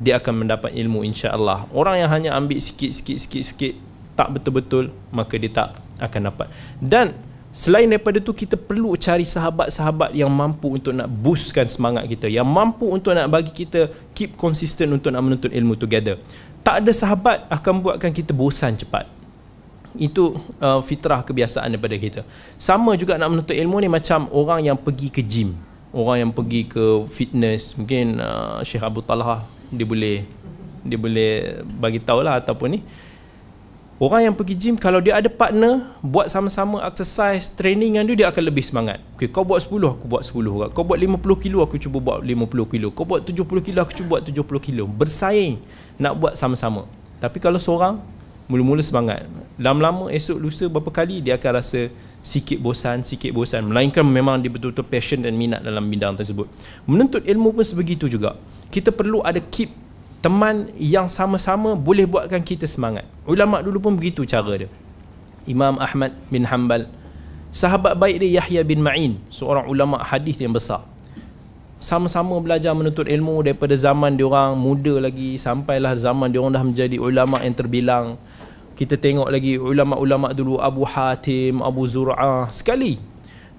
dia akan mendapat ilmu insya-Allah orang yang hanya ambil sikit sikit sikit sikit tak betul-betul maka dia tak akan dapat dan Selain daripada tu kita perlu cari sahabat-sahabat yang mampu untuk nak boostkan semangat kita, yang mampu untuk nak bagi kita keep consistent untuk nak menuntut ilmu together. Tak ada sahabat akan buatkan kita bosan cepat. Itu uh, fitrah kebiasaan daripada kita. Sama juga nak menuntut ilmu ni macam orang yang pergi ke gym, orang yang pergi ke fitness. Mungkin uh, Syekh Abu Talha dia boleh dia boleh bagi tahulah ataupun ni Orang yang pergi gym kalau dia ada partner buat sama-sama exercise training dengan dia dia akan lebih semangat. Okey, kau buat 10 aku buat 10. Kau buat 50 kilo aku cuba buat 50 kilo. Kau buat 70 kilo aku cuba buat 70 kilo. Bersaing nak buat sama-sama. Tapi kalau seorang mula-mula semangat. Lama-lama esok lusa berapa kali dia akan rasa sikit bosan, sikit bosan. Melainkan memang dia betul-betul passion dan minat dalam bidang tersebut. Menuntut ilmu pun sebegitu juga. Kita perlu ada keep teman yang sama-sama boleh buatkan kita semangat. Ulama dulu pun begitu cara dia. Imam Ahmad bin Hanbal, sahabat baik dia Yahya bin Ma'in, seorang ulama hadis yang besar. Sama-sama belajar menuntut ilmu daripada zaman dia orang muda lagi sampailah zaman dia orang dah menjadi ulama yang terbilang. Kita tengok lagi ulama-ulama dulu Abu Hatim, Abu Zur'ah sekali.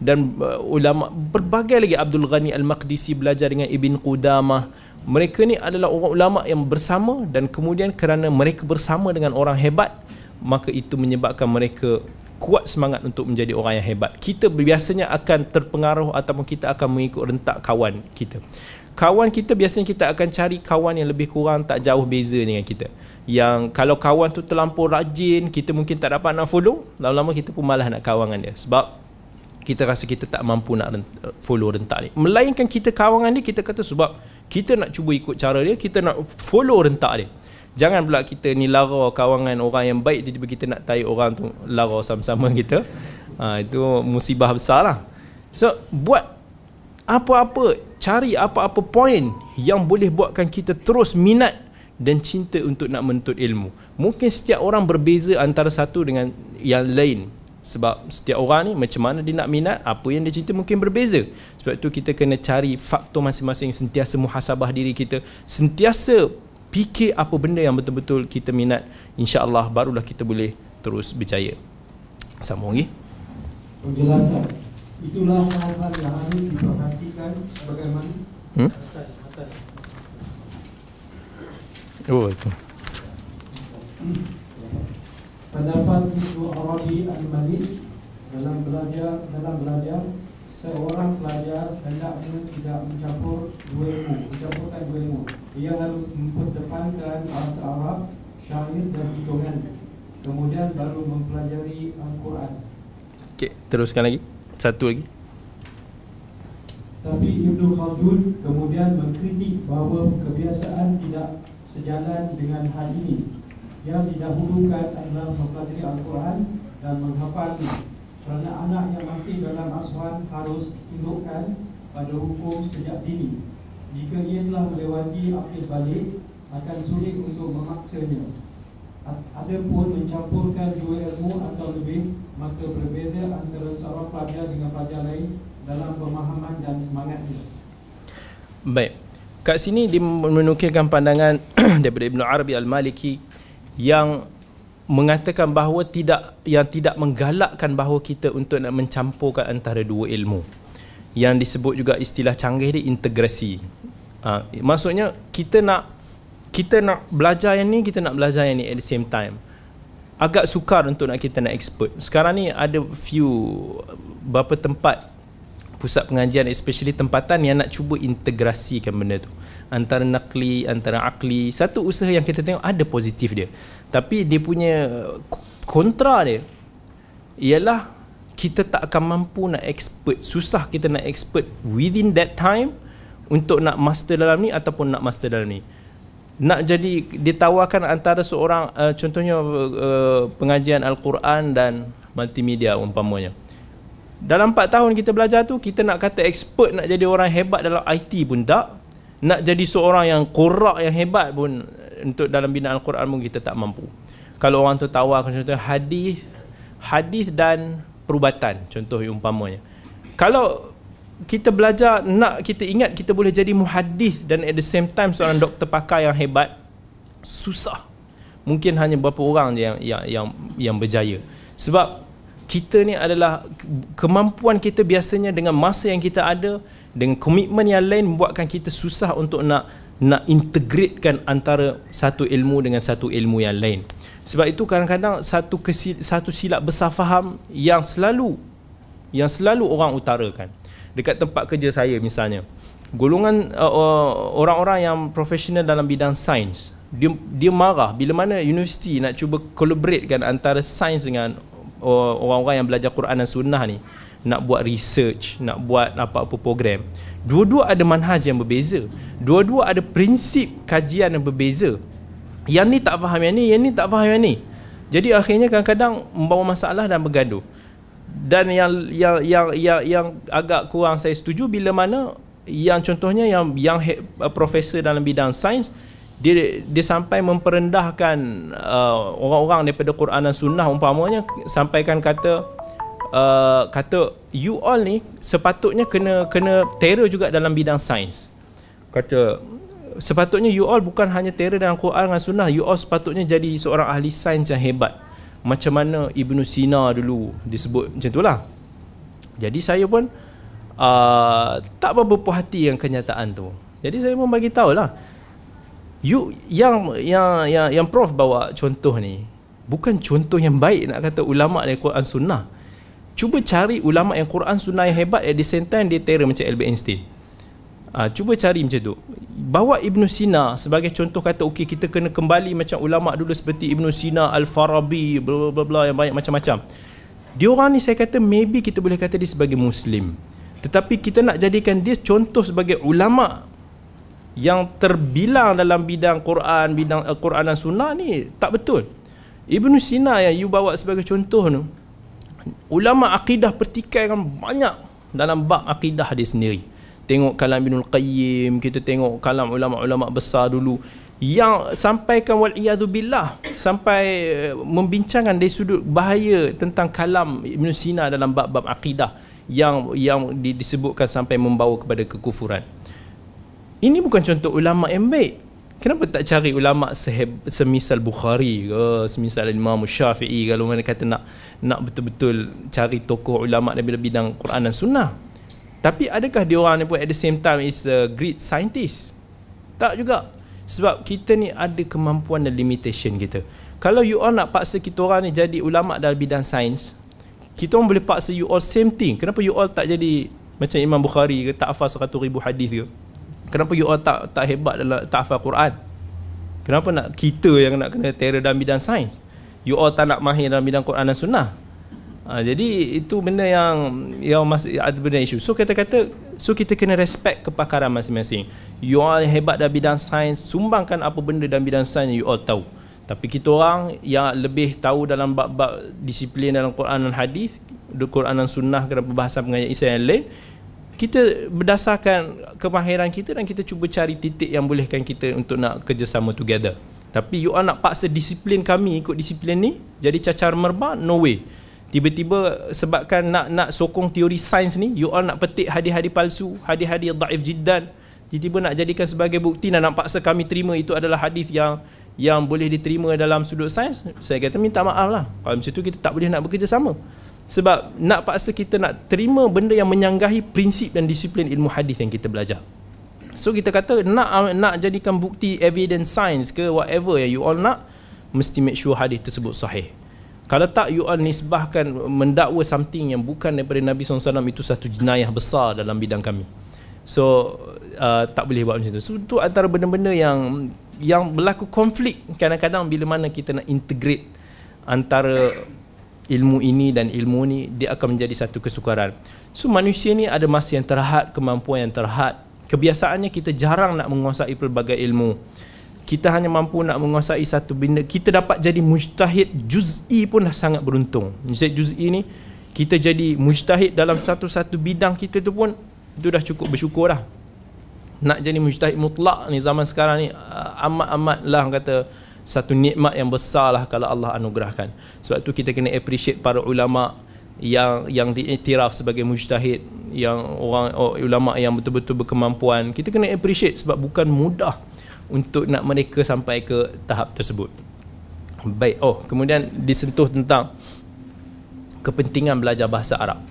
Dan uh, ulama berbagai lagi. Abdul Ghani Al-Maqdisi belajar dengan Ibn Qudamah. Mereka ni adalah orang ulama yang bersama dan kemudian kerana mereka bersama dengan orang hebat maka itu menyebabkan mereka kuat semangat untuk menjadi orang yang hebat. Kita biasanya akan terpengaruh ataupun kita akan mengikut rentak kawan kita. Kawan kita biasanya kita akan cari kawan yang lebih kurang tak jauh beza dengan kita yang kalau kawan tu terlampau rajin kita mungkin tak dapat nak follow lama-lama kita pun malas nak kawan dengan dia. Sebab kita rasa kita tak mampu nak follow rentak ni. Melainkan kita kawan dengan dia kita kata sebab kita nak cuba ikut cara dia kita nak follow rentak dia. Jangan pula kita ni lara kawangan orang yang baik tiba-tiba kita nak tarik orang tu lara sama-sama kita. Ha, itu musibah besar lah so buat apa-apa cari apa-apa point yang boleh buatkan kita terus minat dan cinta untuk nak menuntut ilmu. Mungkin setiap orang berbeza antara satu dengan yang lain. Sebab setiap orang ni macam mana dia nak minat apa yang dia cinta mungkin berbeza. Sebab itu kita kena cari faktor masing-masing sentiasa muhasabah diri kita sentiasa fikir apa benda yang betul-betul kita minat. insya-Allah barulah kita boleh terus berjaya. Sambung lagi. Penjelasan. Itulah hal-hal yang harus diperhatikan bagaimana hmm? Oh itu pendapat Ibnu Arabi Al-Malik dalam belajar dalam belajar seorang pelajar hendaknya tidak mencampur dua ilmu, mencampurkan dua ilmu. Ia harus memperdepankan bahasa Arab, syair dan hitungan. Kemudian baru mempelajari Al-Quran. Okey, teruskan lagi. Satu lagi. Tapi Ibnu Khaldun kemudian mengkritik bahawa kebiasaan tidak sejalan dengan hal ini. Yang didahulukan adalah mempelajari Al-Quran dan menghafalnya. Kerana anak yang masih dalam asuhan harus tundukkan pada hukum sejak dini. Jika ia telah melewati akhir balik, akan sulit untuk memaksanya. Ada pun mencampurkan dua ilmu atau lebih, maka berbeza antara seorang pelajar dengan pelajar lain dalam pemahaman dan semangatnya. Baik. Kat sini dia menukilkan pandangan daripada Ibn Arabi Al-Maliki yang mengatakan bahawa tidak yang tidak menggalakkan bahawa kita untuk nak mencampurkan antara dua ilmu. Yang disebut juga istilah canggih dia integrasi. Ha, maksudnya kita nak kita nak belajar yang ni, kita nak belajar yang ni at the same time. Agak sukar untuk nak kita nak expert. Sekarang ni ada few beberapa tempat pusat pengajian especially tempatan yang nak cuba integrasikan benda tu. Antara nakli antara akli satu usaha yang kita tengok ada positif dia. Tapi dia punya kontra dia ialah kita tak akan mampu nak expert susah kita nak expert within that time untuk nak master dalam ni ataupun nak master dalam ni. Nak jadi ditawarkan antara seorang uh, contohnya uh, pengajian al-Quran dan multimedia umpamanya dalam 4 tahun kita belajar tu kita nak kata expert nak jadi orang hebat dalam IT pun tak. Nak jadi seorang yang korak yang hebat pun untuk dalam bidang Al-Quran pun kita tak mampu. Kalau orang tu tawarkan contoh hadis hadis dan perubatan contoh umpamanya. Kalau kita belajar nak kita ingat kita boleh jadi muhadis dan at the same time seorang doktor pakar yang hebat susah. Mungkin hanya beberapa orang yang yang yang, yang berjaya. Sebab kita ni adalah kemampuan kita biasanya dengan masa yang kita ada dengan komitmen yang lain membuatkan kita susah untuk nak nak integratekan antara satu ilmu dengan satu ilmu yang lain. Sebab itu kadang-kadang satu kesil, satu silap besar faham yang selalu yang selalu orang utarakan dekat tempat kerja saya misalnya. Golongan uh, uh orang-orang yang profesional dalam bidang sains dia dia marah bila mana universiti nak cuba collaboratekan antara sains dengan orang-orang yang belajar Quran dan Sunnah ni nak buat research, nak buat apa-apa program. Dua-dua ada manhaj yang berbeza. Dua-dua ada prinsip kajian yang berbeza. Yang ni tak faham yang ni, yang ni tak faham yang ni. Jadi akhirnya kadang-kadang membawa masalah dan bergaduh. Dan yang yang yang yang, yang agak kurang saya setuju bila mana yang contohnya yang yang profesor dalam bidang sains dia dia sampai memperendahkan uh, orang-orang daripada Quran dan Sunnah umpamanya sampaikan kata uh, kata you all ni sepatutnya kena kena terror juga dalam bidang sains. Kata sepatutnya you all bukan hanya terror dalam Quran dan Sunnah you all sepatutnya jadi seorang ahli sains yang hebat. Macam mana Ibnu Sina dulu disebut macam itulah jadi saya pun uh, tak berapa puas hati yang kenyataan tu. Jadi saya pun bagi tahu lah you yang yang yang yang prof bawa contoh ni bukan contoh yang baik nak kata ulama dari Quran Sunnah. Cuba cari ulama yang Quran Sunnah yang hebat at the same time dia terror macam Albert Einstein. Uh, cuba cari macam tu. Bawa Ibn Sina sebagai contoh kata okey kita kena kembali macam ulama dulu seperti Ibn Sina Al-Farabi bla bla bla yang banyak macam-macam. Dia orang ni saya kata maybe kita boleh kata dia sebagai muslim. Tetapi kita nak jadikan dia contoh sebagai ulama yang terbilang dalam bidang Quran, bidang Al-Quran dan Sunnah ni tak betul. Ibn Sina yang you bawa sebagai contoh tu, ulama akidah pertikai kan banyak dalam bab akidah dia sendiri. Tengok kalam Ibn Al-Qayyim, kita tengok kalam ulama-ulama besar dulu yang sampaikan wal billah sampai eh, membincangkan dari sudut bahaya tentang kalam Ibn Sina dalam bab-bab akidah yang yang disebutkan sampai membawa kepada kekufuran. Ini bukan contoh ulama yang baik. Kenapa tak cari ulama seheb, semisal Bukhari ke, semisal Imam Syafi'i kalau mana kata nak nak betul-betul cari tokoh ulama dalam bidang Quran dan Sunnah. Tapi adakah dia orang ni pun at the same time is a great scientist? Tak juga. Sebab kita ni ada kemampuan dan limitation kita. Kalau you all nak paksa kita orang ni jadi ulama dalam bidang sains, kita orang boleh paksa you all same thing kenapa you all tak jadi macam Imam Bukhari ke tak hafal 100 ribu hadis ke kenapa you all tak tak hebat dalam tak hafal Quran? Kenapa nak kita yang nak kena terror dalam bidang sains? You all tak nak mahir dalam bidang Quran dan sunnah. Ha, jadi itu benda yang yang masih ada benda isu so kita kata so kita kena respect kepakaran masing-masing. You all yang hebat dalam bidang sains sumbangkan apa benda dalam bidang sains you all tahu. Tapi kita orang yang lebih tahu dalam bab-bab disiplin dalam Quran dan hadis, Quran dan sunnah kerana perbahasan pengajian Islam yang lain, kita berdasarkan kemahiran kita dan kita cuba cari titik yang bolehkan kita untuk nak kerjasama together. Tapi you all nak paksa disiplin kami ikut disiplin ni, jadi cacar merbah, no way. Tiba-tiba sebabkan nak nak sokong teori sains ni, you all nak petik hadis-hadis palsu, hadis-hadis daif jiddan, tiba-tiba nak jadikan sebagai bukti dan nak paksa kami terima itu adalah hadis yang yang boleh diterima dalam sudut sains, saya kata minta maaf lah. Kalau macam tu kita tak boleh nak bekerjasama sebab nak paksa kita nak terima benda yang menyanggahi prinsip dan disiplin ilmu hadis yang kita belajar. So kita kata nak nak jadikan bukti evidence science ke whatever yang you all nak mesti make sure hadis tersebut sahih. Kalau tak you all nisbahkan mendakwa something yang bukan daripada Nabi SAW itu satu jenayah besar dalam bidang kami. So uh, tak boleh buat macam tu. So itu antara benda-benda yang yang berlaku konflik kadang-kadang bila mana kita nak integrate antara ilmu ini dan ilmu ni dia akan menjadi satu kesukaran. So manusia ni ada masa yang terhad, kemampuan yang terhad. Kebiasaannya kita jarang nak menguasai pelbagai ilmu. Kita hanya mampu nak menguasai satu benda. Kita dapat jadi mujtahid juz'i pun dah sangat beruntung. Mujtahid juz'i ni kita jadi mujtahid dalam satu-satu bidang kita tu pun itu dah cukup bersyukur dah. Nak jadi mujtahid mutlak ni zaman sekarang ni amat-amat lah kata satu nikmat yang besar lah kalau Allah anugerahkan. Sebab tu kita kena appreciate para ulama yang yang diiktiraf sebagai mujtahid yang orang oh, ulama yang betul-betul berkemampuan. Kita kena appreciate sebab bukan mudah untuk nak mereka sampai ke tahap tersebut. Baik oh kemudian disentuh tentang kepentingan belajar bahasa Arab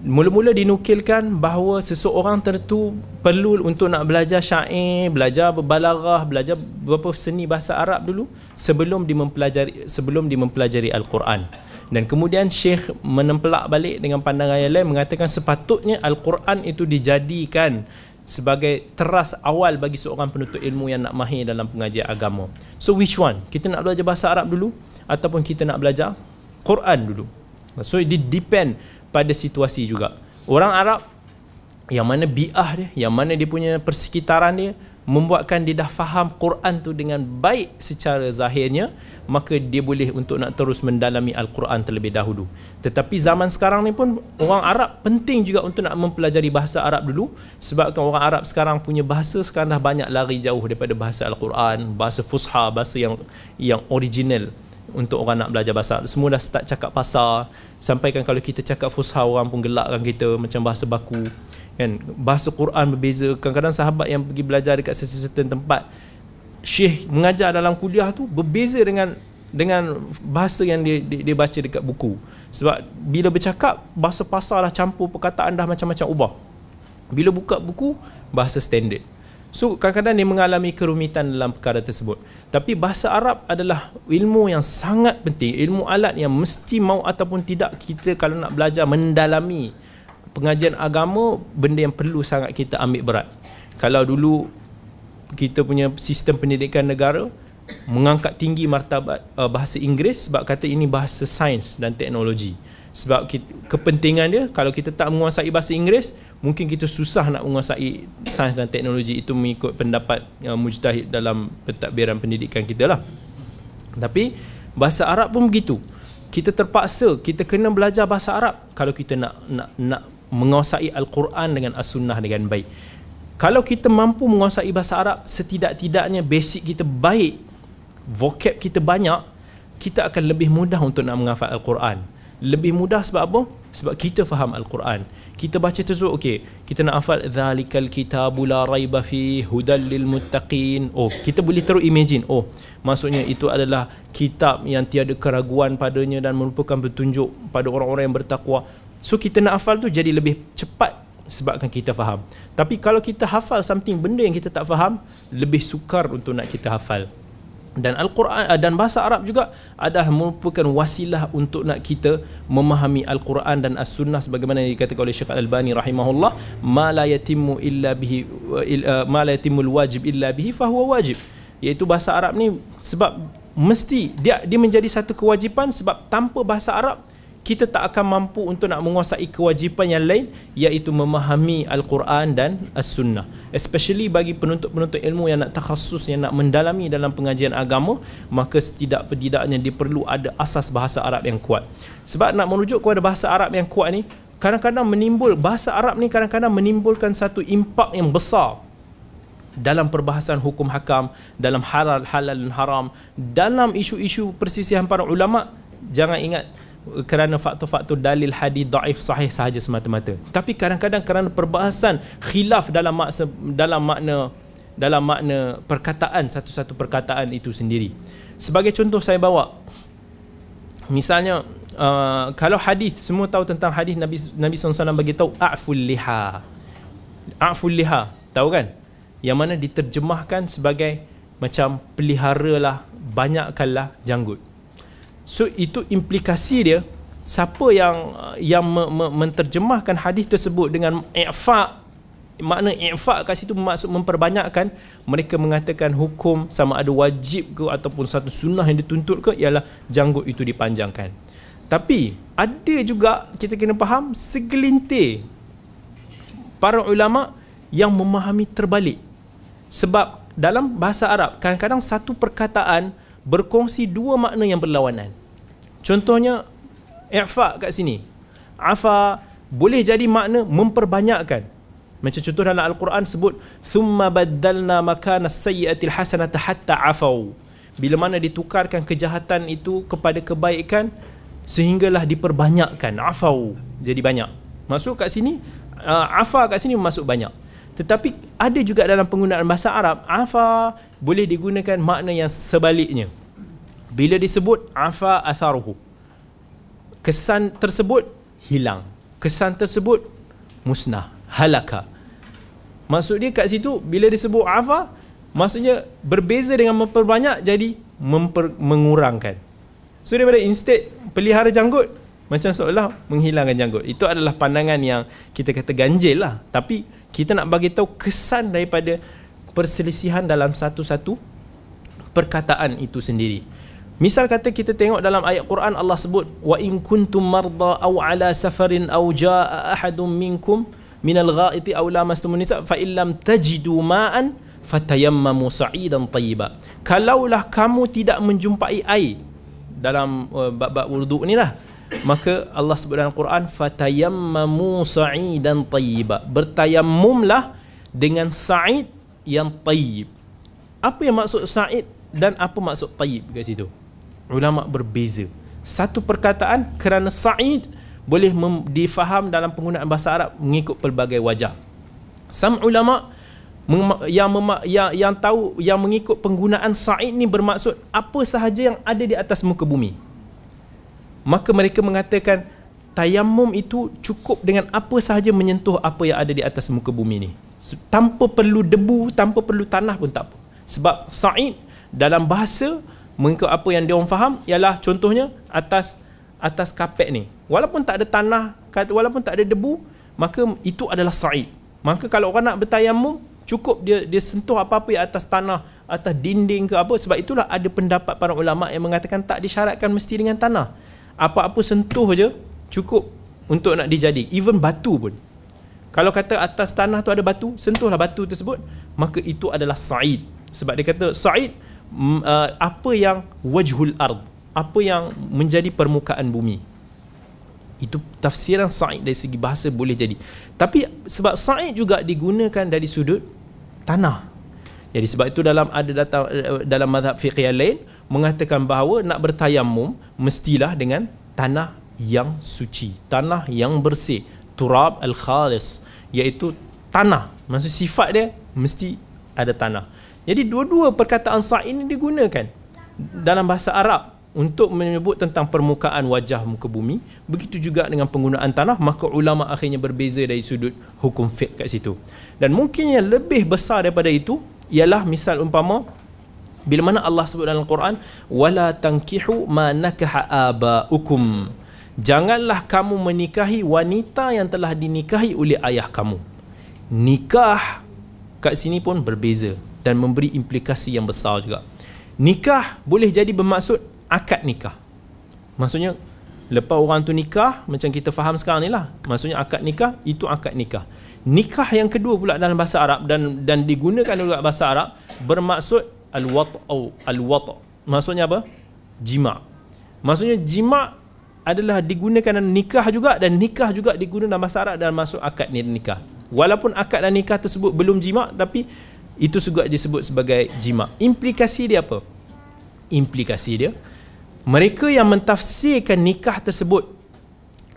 mula-mula dinukilkan bahawa seseorang tertentu perlu untuk nak belajar syair, belajar berbalarah, belajar beberapa seni bahasa Arab dulu sebelum dia mempelajari sebelum dia mempelajari Al-Quran. Dan kemudian Syekh menempelak balik dengan pandangan yang lain mengatakan sepatutnya Al-Quran itu dijadikan sebagai teras awal bagi seorang penuntut ilmu yang nak mahir dalam pengajian agama. So which one? Kita nak belajar bahasa Arab dulu ataupun kita nak belajar Quran dulu? So it depend pada situasi juga. Orang Arab yang mana bi'ah dia, yang mana dia punya persekitaran dia membuatkan dia dah faham Quran tu dengan baik secara zahirnya, maka dia boleh untuk nak terus mendalami Al-Quran terlebih dahulu. Tetapi zaman sekarang ni pun orang Arab penting juga untuk nak mempelajari bahasa Arab dulu sebabkan orang Arab sekarang punya bahasa sekarang dah banyak lari jauh daripada bahasa Al-Quran, bahasa fusha, bahasa yang yang original untuk orang nak belajar bahasa. Semua dah start cakap pasar. Sampaikan kalau kita cakap fusha orang pun gelakkan kita macam bahasa baku. Kan? Bahasa Quran berbeza. Kadang-kadang sahabat yang pergi belajar dekat certain tempat syekh mengajar dalam kuliah tu berbeza dengan dengan bahasa yang dia, dia, dia baca dekat buku. Sebab bila bercakap bahasa pasar dah campur perkataan dah macam-macam ubah. Bila buka buku bahasa standard So kadang-kadang dia mengalami kerumitan dalam perkara tersebut. Tapi bahasa Arab adalah ilmu yang sangat penting, ilmu alat yang mesti mau ataupun tidak kita kalau nak belajar mendalami pengajian agama benda yang perlu sangat kita ambil berat. Kalau dulu kita punya sistem pendidikan negara mengangkat tinggi martabat uh, bahasa Inggeris sebab kata ini bahasa sains dan teknologi sebab kita, kepentingan dia kalau kita tak menguasai bahasa Inggeris mungkin kita susah nak menguasai sains dan teknologi itu mengikut pendapat yang mujtahid dalam pentadbiran pendidikan kita lah. Tapi bahasa Arab pun begitu. Kita terpaksa kita kena belajar bahasa Arab kalau kita nak nak nak menguasai Al-Quran dengan As-Sunnah dengan baik. Kalau kita mampu menguasai bahasa Arab setidak-tidaknya basic kita baik vocab kita banyak kita akan lebih mudah untuk nak menghafal Al-Quran lebih mudah sebab apa? Sebab kita faham Al-Quran. Kita baca tersebut, okey, kita nak hafal kitabu la raiba fi hudal lil muttaqin. Oh, kita boleh terus imagine. Oh, maksudnya itu adalah kitab yang tiada keraguan padanya dan merupakan petunjuk pada orang-orang yang bertakwa. So kita nak hafal tu jadi lebih cepat sebabkan kita faham. Tapi kalau kita hafal something benda yang kita tak faham, lebih sukar untuk nak kita hafal. Dan Al-Quran dan bahasa Arab juga adalah merupakan wasilah untuk nak kita memahami Al-Quran dan As-Sunnah sebagaimana yang dikatakan oleh Syekh Al-Albani rahimahullah ma la yatimmu illa bihi ma la yatimul wajib illa bihi fahuwa wajib. Iaitu bahasa Arab ni sebab mesti dia dia menjadi satu kewajipan sebab tanpa bahasa Arab kita tak akan mampu untuk nak menguasai kewajipan yang lain iaitu memahami Al-Quran dan As-Sunnah. Especially bagi penuntut-penuntut ilmu yang nak takhasus yang nak mendalami dalam pengajian agama maka setidak-tidaknya dia perlu ada asas bahasa Arab yang kuat. Sebab nak merujuk kepada bahasa Arab yang kuat ni kadang-kadang menimbul bahasa Arab ni kadang-kadang menimbulkan satu impak yang besar dalam perbahasan hukum hakam dalam halal halal dan haram. Dalam isu-isu persisihan para ulama jangan ingat kerana faktor-faktor dalil hadis daif sahih sahaja semata-mata. Tapi kadang-kadang kerana perbahasan khilaf dalam makna dalam makna dalam makna perkataan satu-satu perkataan itu sendiri. Sebagai contoh saya bawa misalnya uh, kalau hadis semua tahu tentang hadis Nabi Nabi SAW bagi tahu a'ful liha. A'ful liha. Tahu kan? Yang mana diterjemahkan sebagai macam peliharalah banyakkanlah janggut So itu implikasi dia siapa yang yang me, me, menterjemahkan hadis tersebut dengan i'fa makna i'fa kat situ maksud memperbanyakkan mereka mengatakan hukum sama ada wajib ke ataupun satu sunnah yang dituntut ke ialah janggut itu dipanjangkan. Tapi ada juga kita kena faham segelintir para ulama yang memahami terbalik. Sebab dalam bahasa Arab kadang-kadang satu perkataan berkongsi dua makna yang berlawanan. Contohnya i'fa kat sini. Afa boleh jadi makna memperbanyakkan. Macam contoh dalam Al-Quran sebut thumma baddalna makana sayyi'atil hasanata hatta afau. Bila mana ditukarkan kejahatan itu kepada kebaikan sehinggalah diperbanyakkan afau jadi banyak. Masuk kat sini uh, afa kat sini masuk banyak. Tetapi ada juga dalam penggunaan bahasa Arab afa boleh digunakan makna yang sebaliknya bila disebut afa atharuhu. Kesan tersebut hilang. Kesan tersebut musnah halaka. Maksud dia kat situ bila disebut afa maksudnya berbeza dengan memperbanyak jadi memper, mengurangkan. So daripada instead pelihara janggut macam seolah menghilangkan janggut. Itu adalah pandangan yang kita kata ganjil lah. Tapi kita nak bagi tahu kesan daripada perselisihan dalam satu-satu perkataan itu sendiri Misal kata kita tengok dalam ayat Quran Allah sebut wa in kuntum marda aw ala safarin aw jaa ahadun minkum min al-gha'iti aw lamastum nisa fa illam tajidu ma'an fatayammamu sa'idan tayyiba. Kalaulah kamu tidak menjumpai air dalam uh, bab-bab wudu ni lah maka Allah sebut dalam Quran fatayammamu sa'idan tayyiba. Bertayammumlah dengan sa'id yang tayyib. Apa yang maksud sa'id dan apa maksud tayyib kat situ? Ulama berbeza. Satu perkataan kerana sa'id boleh difaham dalam penggunaan bahasa Arab mengikut pelbagai wajah. Sam ulama yang, yang yang tahu yang mengikut penggunaan sa'id ni bermaksud apa sahaja yang ada di atas muka bumi. Maka mereka mengatakan tayamum itu cukup dengan apa sahaja menyentuh apa yang ada di atas muka bumi ni. Tanpa perlu debu tanpa perlu tanah pun tak apa. Sebab sa'id dalam bahasa mengikut apa yang dia orang faham ialah contohnya atas atas kapet ni. Walaupun tak ada tanah walaupun tak ada debu maka itu adalah sa'id. Maka kalau orang nak bertayamum cukup dia dia sentuh apa-apa yang atas tanah atas dinding ke apa. Sebab itulah ada pendapat para ulama yang mengatakan tak disyaratkan mesti dengan tanah. Apa-apa sentuh je cukup untuk nak dijadi. Even batu pun. Kalau kata atas tanah tu ada batu sentuhlah batu tersebut maka itu adalah sa'id. Sebab dia kata sa'id uh, apa yang wajhul ard apa yang menjadi permukaan bumi. Itu tafsiran sa'id dari segi bahasa boleh jadi. Tapi sebab sa'id juga digunakan dari sudut tanah. Jadi sebab itu dalam ada datang dalam mazhab fiqh yang lain mengatakan bahawa nak bertayamum mestilah dengan tanah yang suci tanah yang bersih turab al-khalis iaitu tanah. Maksud sifat dia mesti ada tanah jadi dua-dua perkataan sa' ini digunakan dalam bahasa Arab untuk menyebut tentang permukaan wajah muka bumi. Begitu juga dengan penggunaan tanah, maka ulama akhirnya berbeza dari sudut hukum fiqh kat situ. Dan mungkin yang lebih besar daripada itu ialah misal umpama bila mana Allah sebut dalam Quran wala tankihu ma nakaha abaukum janganlah kamu menikahi wanita yang telah dinikahi oleh ayah kamu nikah kat sini pun berbeza dan memberi implikasi yang besar juga. Nikah boleh jadi bermaksud akad nikah. Maksudnya lepas orang tu nikah macam kita faham sekarang ni lah. Maksudnya akad nikah itu akad nikah. Nikah yang kedua pula dalam bahasa Arab dan dan digunakan dalam bahasa Arab bermaksud al-wat'u al-wat' maksudnya apa? Jima. Maksudnya jima adalah digunakan dalam nikah juga dan nikah juga digunakan dalam bahasa Arab dalam masuk akad ni nikah. Walaupun akad dan nikah tersebut belum jima tapi itu juga disebut sebagai jima implikasi dia apa implikasi dia mereka yang mentafsirkan nikah tersebut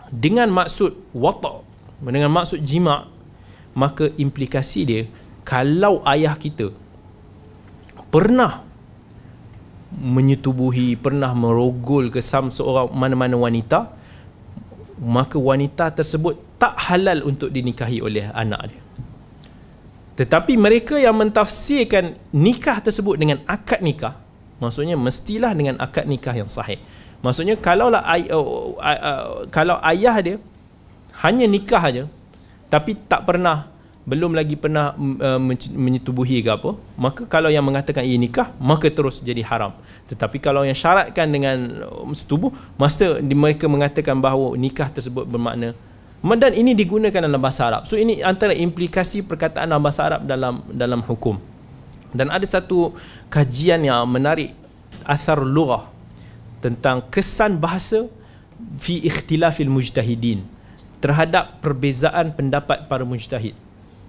dengan maksud wata' dengan maksud jima maka implikasi dia kalau ayah kita pernah menyetubuhi, pernah merogol ke sam seorang mana-mana wanita, maka wanita tersebut tak halal untuk dinikahi oleh anak dia. Tetapi mereka yang mentafsirkan nikah tersebut dengan akad nikah, maksudnya mestilah dengan akad nikah yang sahih. Maksudnya kalaulah ay, uh, uh, uh, kalau ayah dia hanya nikah aja tapi tak pernah belum lagi pernah uh, menyetubuhi ke apa maka kalau yang mengatakan ia nikah maka terus jadi haram tetapi kalau yang syaratkan dengan uh, setubuh masa mereka mengatakan bahawa nikah tersebut bermakna dan ini digunakan dalam bahasa Arab. So ini antara implikasi perkataan dalam bahasa Arab dalam dalam hukum. Dan ada satu kajian yang menarik athar lughah tentang kesan bahasa fi ikhtilafil mujtahidin terhadap perbezaan pendapat para mujtahid.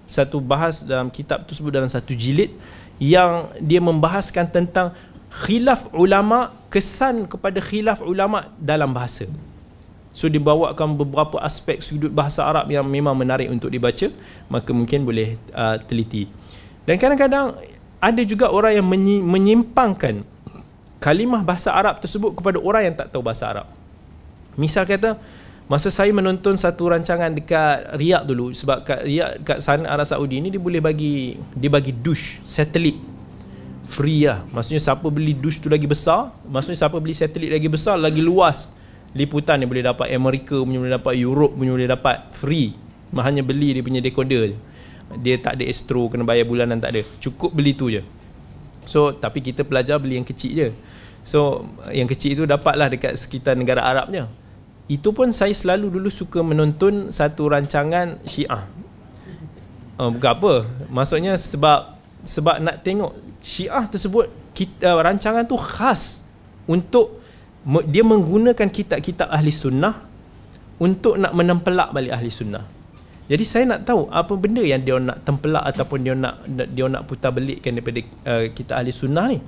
Satu bahas dalam kitab tu sebut dalam satu jilid yang dia membahaskan tentang khilaf ulama kesan kepada khilaf ulama dalam bahasa so dibawakan beberapa aspek sudut bahasa Arab yang memang menarik untuk dibaca maka mungkin boleh uh, teliti. Dan kadang-kadang ada juga orang yang menyimpangkan kalimah bahasa Arab tersebut kepada orang yang tak tahu bahasa Arab. Misal kata Masa saya menonton satu rancangan dekat Riyadh dulu sebab kat Riyadh kat sana Arab Saudi ni dia boleh bagi dia bagi douche satelit. Free lah. Maksudnya siapa beli douche tu lagi besar, maksudnya siapa beli satelit lagi besar, lagi luas liputan dia boleh dapat Amerika punya boleh dapat Europe punya boleh dapat free. Hanya beli dia punya decoder je. Dia tak ada estro kena bayar bulanan tak ada. Cukup beli tu je. So tapi kita pelajar beli yang kecil je. So yang kecil tu dapatlah dekat sekitar negara Arabnya itu pun saya selalu dulu suka menonton satu rancangan Syiah. Uh, bukan apa. Maksudnya sebab sebab nak tengok Syiah tersebut kita, uh, rancangan tu khas untuk dia menggunakan kitab-kitab ahli sunnah untuk nak menempelak balik ahli sunnah. Jadi saya nak tahu apa benda yang dia nak tempelak ataupun dia nak dia nak putar belikkan daripada uh, kitab ahli sunnah ni.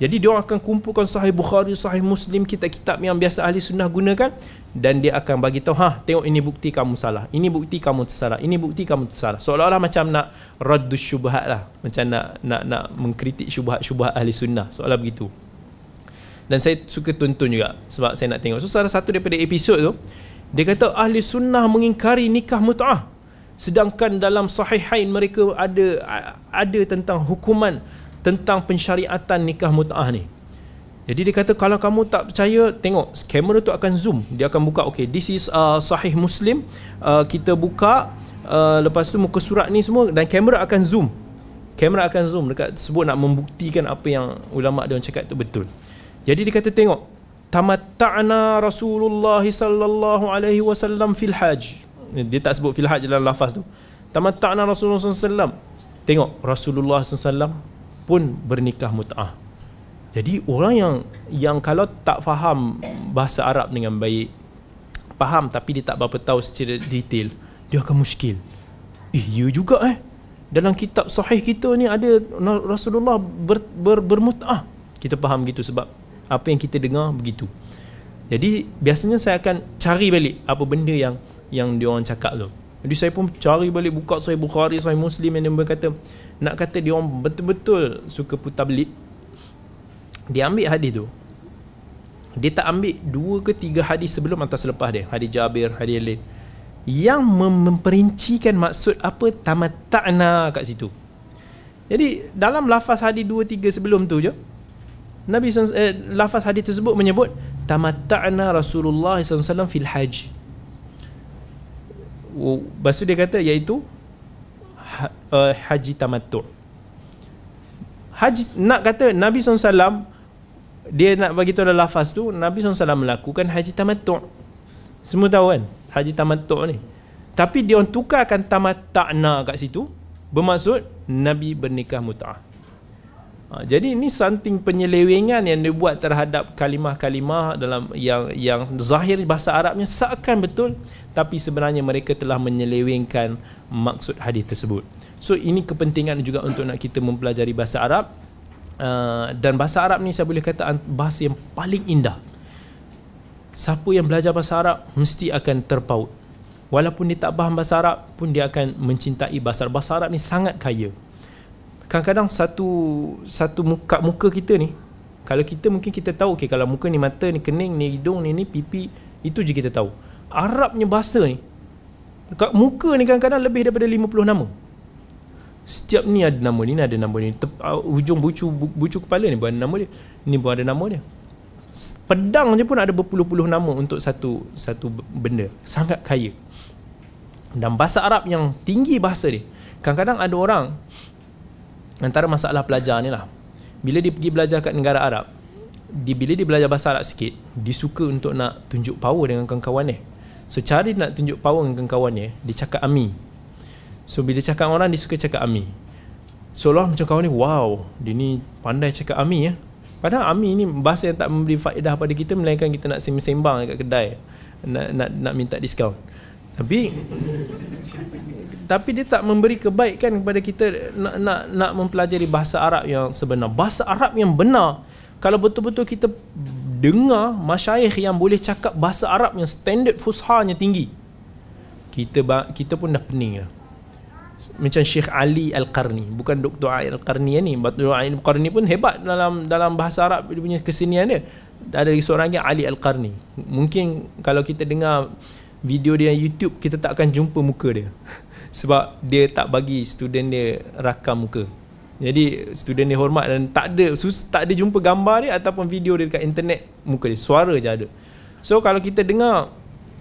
Jadi dia akan kumpulkan sahih Bukhari, sahih Muslim, kitab-kitab yang biasa ahli sunnah gunakan dan dia akan bagi tahu ha tengok ini bukti kamu salah ini bukti kamu tersalah ini bukti kamu tersalah seolah-olah macam nak raddu syubhat lah macam nak nak nak mengkritik syubhat-syubhat ahli sunnah seolah begitu dan saya suka tonton juga sebab saya nak tengok. So salah satu daripada episod tu dia kata ahli sunnah mengingkari nikah mut'ah. Sedangkan dalam sahihain mereka ada ada tentang hukuman tentang pensyariatan nikah mut'ah ni. Jadi dia kata kalau kamu tak percaya tengok kamera tu akan zoom. Dia akan buka okay this is uh, sahih muslim. Uh, kita buka uh, lepas tu muka surat ni semua dan kamera akan zoom. Kamera akan zoom. Dekat sebut nak membuktikan apa yang ulama dia cakap tu. Betul jadi dia kata tengok tamatta'na rasulullah sallallahu alaihi wasallam fil hajj dia tak sebut fil hajj dalam lafaz tu tamatta'na rasulullah sallallahu tengok rasulullah sallallahu pun bernikah mut'ah jadi orang yang yang kalau tak faham bahasa Arab dengan baik, faham tapi dia tak berapa tahu secara detail, dia akan muskil. Eh, ya juga eh. Dalam kitab sahih kita ni ada Rasulullah ber, ber, bermut'ah. Kita faham gitu sebab apa yang kita dengar begitu. Jadi biasanya saya akan cari balik apa benda yang yang dia orang cakap tu. Jadi saya pun cari balik buka Sahih Bukhari, Sahih Muslim yang dia berkata nak kata dia orang betul-betul suka putar belit. Dia ambil hadis tu. Dia tak ambil dua ke tiga hadis sebelum atau selepas dia. Hadis Jabir hadis lain. Yang mem- memperincikan maksud apa? Tamatta'na kat situ. Jadi dalam lafaz hadis dua tiga sebelum tu je Nabi SAW, eh, lafaz hadis tersebut menyebut tamatta'na Rasulullah SAW fil haj. Lepas tu dia kata iaitu ha, uh, haji tamattu'. Haji nak kata Nabi SAW dia nak bagi tahu lafaz tu Nabi SAW melakukan haji tamattu'. Semua tahu kan haji tamattu' ni. Tapi dia orang tukarkan tamatta'na kat situ bermaksud Nabi bernikah mut'ah. Ha, jadi ini something penyelewengan yang dibuat terhadap kalimah-kalimah dalam yang yang zahir bahasa Arabnya seakan betul tapi sebenarnya mereka telah menyelewengkan maksud hadis tersebut. So ini kepentingan juga untuk nak kita mempelajari bahasa Arab uh, dan bahasa Arab ni saya boleh kata bahasa yang paling indah. Siapa yang belajar bahasa Arab mesti akan terpaut. Walaupun dia tak faham bahasa Arab pun dia akan mencintai bahasa Arab. Bahasa Arab ni sangat kaya kadang-kadang satu satu muka muka kita ni kalau kita mungkin kita tahu okay, kalau muka ni mata ni kening ni hidung ni ni pipi itu je kita tahu. Arabnya bahasa ni dekat muka ni kadang-kadang lebih daripada 50 nama. Setiap ni ada nama ni, ada nama ni. Tep, uh, hujung bucu bu, bucu kepala ni pun nama dia ni pun ada nama dia. Pedang je pun ada berpuluh-puluh nama untuk satu satu benda. Sangat kaya. Dan bahasa Arab yang tinggi bahasa dia kadang-kadang ada orang antara masalah pelajar ni lah. Bila dia pergi belajar kat negara Arab di bila dia belajar bahasa Arab sikit dia suka untuk nak tunjuk power dengan kawan-kawan dia. So cara dia nak tunjuk power dengan kawan-kawan dia dia cakap ami. So bila cakap orang dia suka cakap ami. Seolah macam kawan ni wow dia ni pandai cakap ami ya. Padahal ami ni bahasa yang tak memberi faedah pada kita melainkan kita nak sembang-sembang dekat kedai nak nak nak minta diskaun tapi tapi dia tak memberi kebaikan kepada kita nak nak nak mempelajari bahasa Arab yang sebenar. Bahasa Arab yang benar. Kalau betul-betul kita dengar masyayikh yang boleh cakap bahasa Arab yang standard fushanya tinggi. Kita kita pun dah pening dah. Macam Syekh Ali Al-Qarni, bukan Dr. Ali Al-Qarni ni. Dr. Ali Al-Qarni pun hebat dalam dalam bahasa Arab dia punya kesenian dia. Ada seorang lagi Ali Al-Qarni. Mungkin kalau kita dengar video dia YouTube kita tak akan jumpa muka dia. Sebab dia tak bagi student dia rakam muka. Jadi student dia hormat dan tak ada sus, tak ada jumpa gambar dia ataupun video dia dekat internet muka dia suara je ada. So kalau kita dengar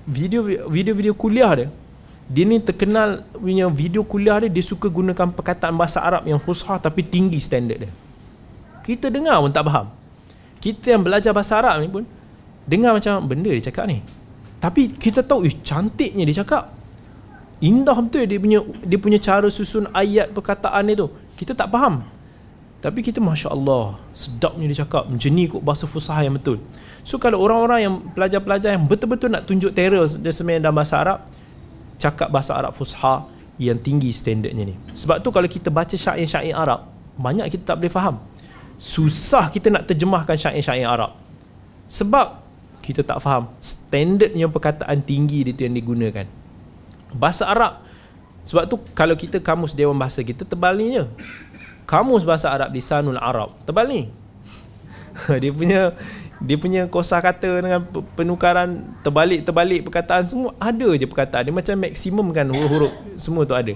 video video-video kuliah dia dia ni terkenal punya video kuliah dia dia suka gunakan perkataan bahasa Arab yang fusha tapi tinggi standard dia. Kita dengar pun tak faham. Kita yang belajar bahasa Arab ni pun dengar macam benda dia cakap ni tapi kita tahu eh cantiknya dia cakap. Indah betul dia punya dia punya cara susun ayat perkataan dia tu. Kita tak faham. Tapi kita masya Allah sedapnya dia cakap. Macam ni kot bahasa fusahah yang betul. So kalau orang-orang yang pelajar-pelajar yang betul-betul nak tunjuk terror dia sebenarnya dalam bahasa Arab cakap bahasa Arab fusahah yang tinggi standardnya ni. Sebab tu kalau kita baca syair-syair Arab banyak kita tak boleh faham. Susah kita nak terjemahkan syair-syair Arab. Sebab kita tak faham. Standardnya perkataan tinggi dia tu yang digunakan. Bahasa Arab. Sebab tu kalau kita kamus Dewan Bahasa kita tebal ni je. Kamus Bahasa Arab di Sanul Arab. Tebal ni. Dia punya dia punya kosa kata dengan penukaran terbalik-terbalik perkataan semua ada je perkataan dia. Macam maksimum kan huruf-huruf semua tu ada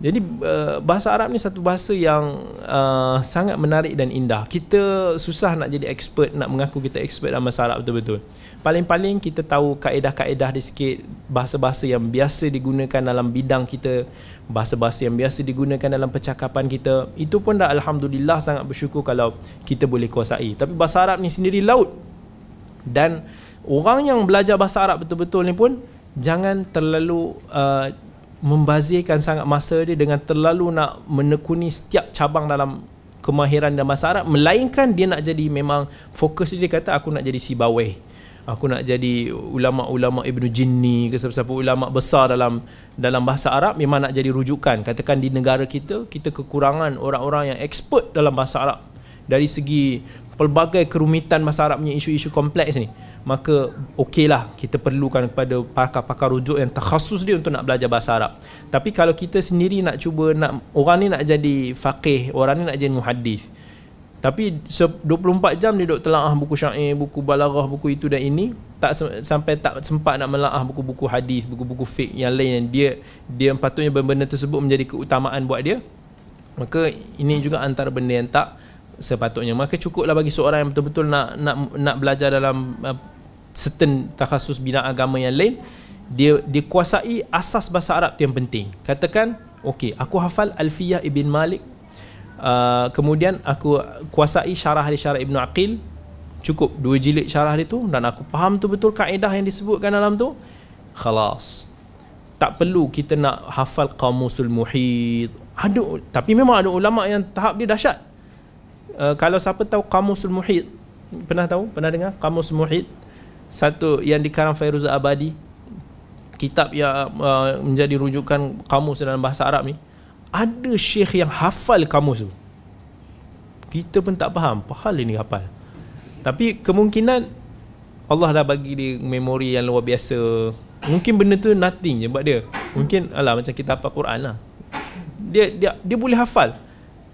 jadi uh, bahasa Arab ni satu bahasa yang uh, sangat menarik dan indah. Kita susah nak jadi expert nak mengaku kita expert dalam bahasa Arab betul-betul. Paling-paling kita tahu kaedah-kaedah dia sikit bahasa-bahasa yang biasa digunakan dalam bidang kita bahasa-bahasa yang biasa digunakan dalam percakapan kita itu pun dah Alhamdulillah sangat bersyukur kalau kita boleh kuasai. Tapi bahasa Arab ni sendiri laut. Dan orang yang belajar bahasa Arab betul-betul ni pun jangan terlalu uh, membazirkan sangat masa dia dengan terlalu nak menekuni setiap cabang dalam kemahiran dalam bahasa Arab. Melainkan dia nak jadi memang fokus dia, kata aku nak jadi si bawah aku nak jadi ulama-ulama Ibnu Jinni ke siapa-siapa ulama besar dalam dalam bahasa Arab memang nak jadi rujukan. Katakan di negara kita kita kekurangan orang-orang yang expert dalam bahasa Arab. Dari segi pelbagai kerumitan bahasa Arab punya isu-isu kompleks ni maka okeylah kita perlukan kepada pakar-pakar rujuk yang terkhusus dia untuk nak belajar bahasa Arab tapi kalau kita sendiri nak cuba nak orang ni nak jadi faqih orang ni nak jadi muhaddis tapi 24 jam dia duk telaah buku syair, buku balaghah, buku itu dan ini tak sampai tak sempat nak melaah buku-buku hadis, buku-buku fiqh yang lain yang dia dia patutnya benda-benda tersebut menjadi keutamaan buat dia. Maka ini juga antara benda yang tak sepatutnya. Maka cukuplah bagi seorang yang betul-betul nak nak nak belajar dalam uh, certain takhasus bidang agama yang lain dia dia kuasai asas bahasa Arab tu yang penting. Katakan okey aku hafal Alfiyah Ibn Malik uh, kemudian aku kuasai syarah di syarah Ibn Aqil cukup dua jilid syarah dia tu dan aku faham tu betul kaedah yang disebutkan dalam tu khalas. Tak perlu kita nak hafal qamusul muhit. Ada tapi memang ada ulama yang tahap dia dahsyat uh, kalau siapa tahu qamusul muhit pernah tahu? Pernah dengar? Qamus muhit satu yang dikarang Fairuz Abadi kitab yang uh, menjadi rujukan kamus dalam bahasa Arab ni. Ada syekh yang hafal kamus tu. Kita pun tak faham apa ini hafal. Tapi kemungkinan Allah dah bagi dia memori yang luar biasa. Mungkin benda tu nothing je buat dia. Mungkin alah macam kita hafal Quran lah. Dia dia dia boleh hafal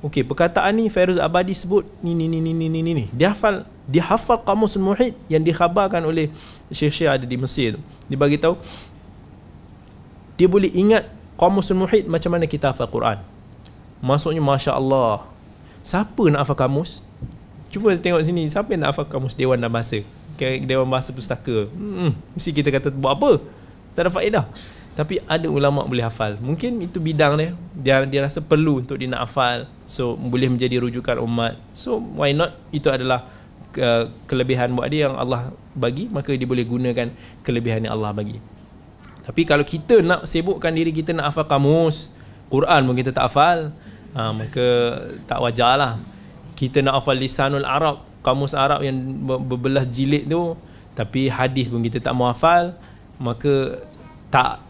okey perkataan ni Fairuz Abadi sebut ni ni ni ni ni ni ni dia hafal dia hafal kamus muhid yang dikhabarkan oleh syekh-syekh ada di Mesir tu. Dia bagi tahu dia boleh ingat kamus muhid macam mana kita hafal Quran. Maksudnya Masya Allah siapa nak hafal kamus cuba tengok sini siapa yang nak hafal kamus Dewan dan Bahasa. Dewan Bahasa Pustaka. Hmm, mesti kita kata buat apa? Tak ada faedah tapi ada ulama boleh hafal. Mungkin itu bidang dia. Dia dia rasa perlu untuk dia nak hafal. So boleh menjadi rujukan umat. So why not? Itu adalah uh, kelebihan buat dia yang Allah bagi maka dia boleh gunakan kelebihan yang Allah bagi. Tapi kalau kita nak sibukkan diri kita nak hafal kamus Quran pun kita tak hafal. Ha, maka tak wajar lah kita nak hafal lisanul Arab kamus Arab yang berbelah jilid tu tapi hadis pun kita tak mau hafal maka tak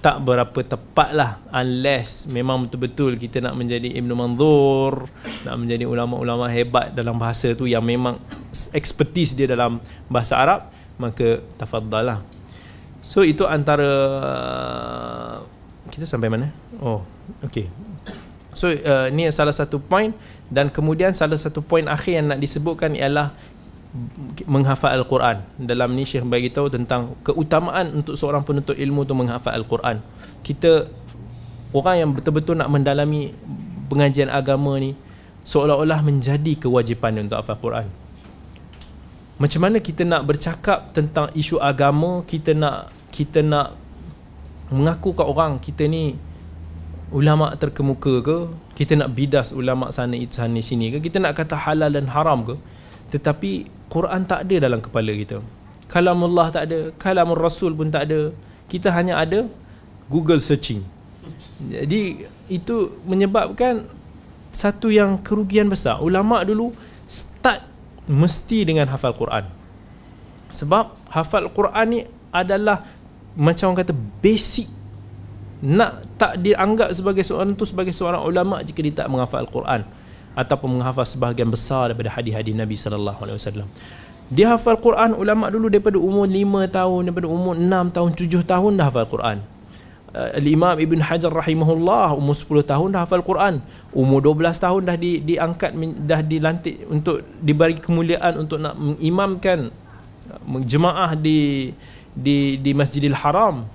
tak berapa tepat lah unless memang betul-betul kita nak menjadi Ibn Manzur nak menjadi ulama-ulama hebat dalam bahasa tu yang memang expertise dia dalam bahasa Arab maka tafadhal lah. So itu antara kita sampai mana? Oh okay so uh, ni salah satu point dan kemudian salah satu point akhir yang nak disebutkan ialah menghafal Al-Quran. Dalam ni Syekh bagi tahu tentang keutamaan untuk seorang penuntut ilmu tu menghafal Al-Quran. Kita orang yang betul-betul nak mendalami pengajian agama ni seolah-olah menjadi kewajipan untuk hafal Quran. Macam mana kita nak bercakap tentang isu agama, kita nak kita nak mengaku kat orang kita ni ulama terkemuka ke, kita nak bidas ulama sana itu sana sini ke, kita nak kata halal dan haram ke, tetapi Quran tak ada dalam kepala kita. Kalamullah tak ada Kalamul Rasul pun tak ada. Kita hanya ada Google searching. Jadi itu menyebabkan Satu yang kerugian besar. Ulama' dulu start Mesti dengan hafal Quran. Sebab hafal Quran ni adalah Macam orang kata basic. Nak tak dianggap sebagai seorang tu Sebagai seorang ulama' jika dia tak menghafal Quran ataupun menghafal sebahagian besar daripada hadis-hadis Nabi sallallahu alaihi wasallam. Dia hafal Quran ulama dulu daripada umur 5 tahun, daripada umur 6 tahun, 7 tahun dah hafal Quran. Uh, Al-Imam Ibn Hajar rahimahullah umur 10 tahun dah hafal Quran. Umur 12 tahun dah di, diangkat dah dilantik untuk diberi kemuliaan untuk nak mengimamkan uh, jemaah di di di Masjidil Haram.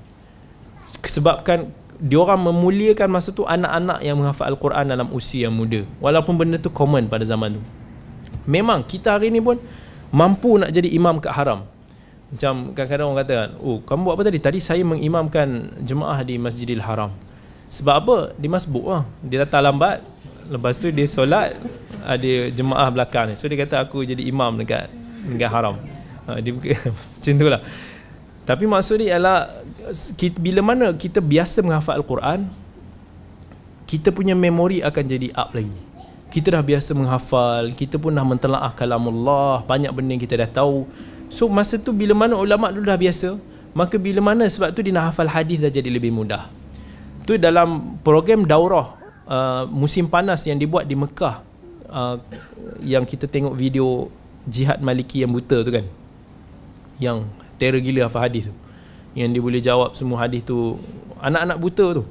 Sebabkan diorang memuliakan masa tu anak-anak yang menghafal Al-Quran dalam usia yang muda. Walaupun benda tu common pada zaman tu. Memang kita hari ni pun mampu nak jadi imam kat haram. Macam kadang-kadang orang kata kan oh kamu buat apa tadi? Tadi saya mengimamkan jemaah di Masjidil Haram. Sebab apa? Dia masbuk lah. Dia datang lambat lepas tu dia solat ada jemaah belakang ni. So dia kata aku jadi imam dekat dekat haram. Ha, dia macam tu lah. Tapi maksud dia ialah kita, bila mana kita biasa menghafal Al-Quran, kita punya memori akan jadi up lagi. Kita dah biasa menghafal, kita pun dah mentelaah kalamullah, banyak benda yang kita dah tahu. So masa tu bila mana ulama dulu dah biasa, maka bila mana sebab tu dia nak hafal hadis dah jadi lebih mudah. Tu dalam program daurah uh, musim panas yang dibuat di Mekah uh, yang kita tengok video jihad maliki yang buta tu kan. Yang terror gila hafal hadis tu yang dia boleh jawab semua hadis tu. Anak-anak buta tu.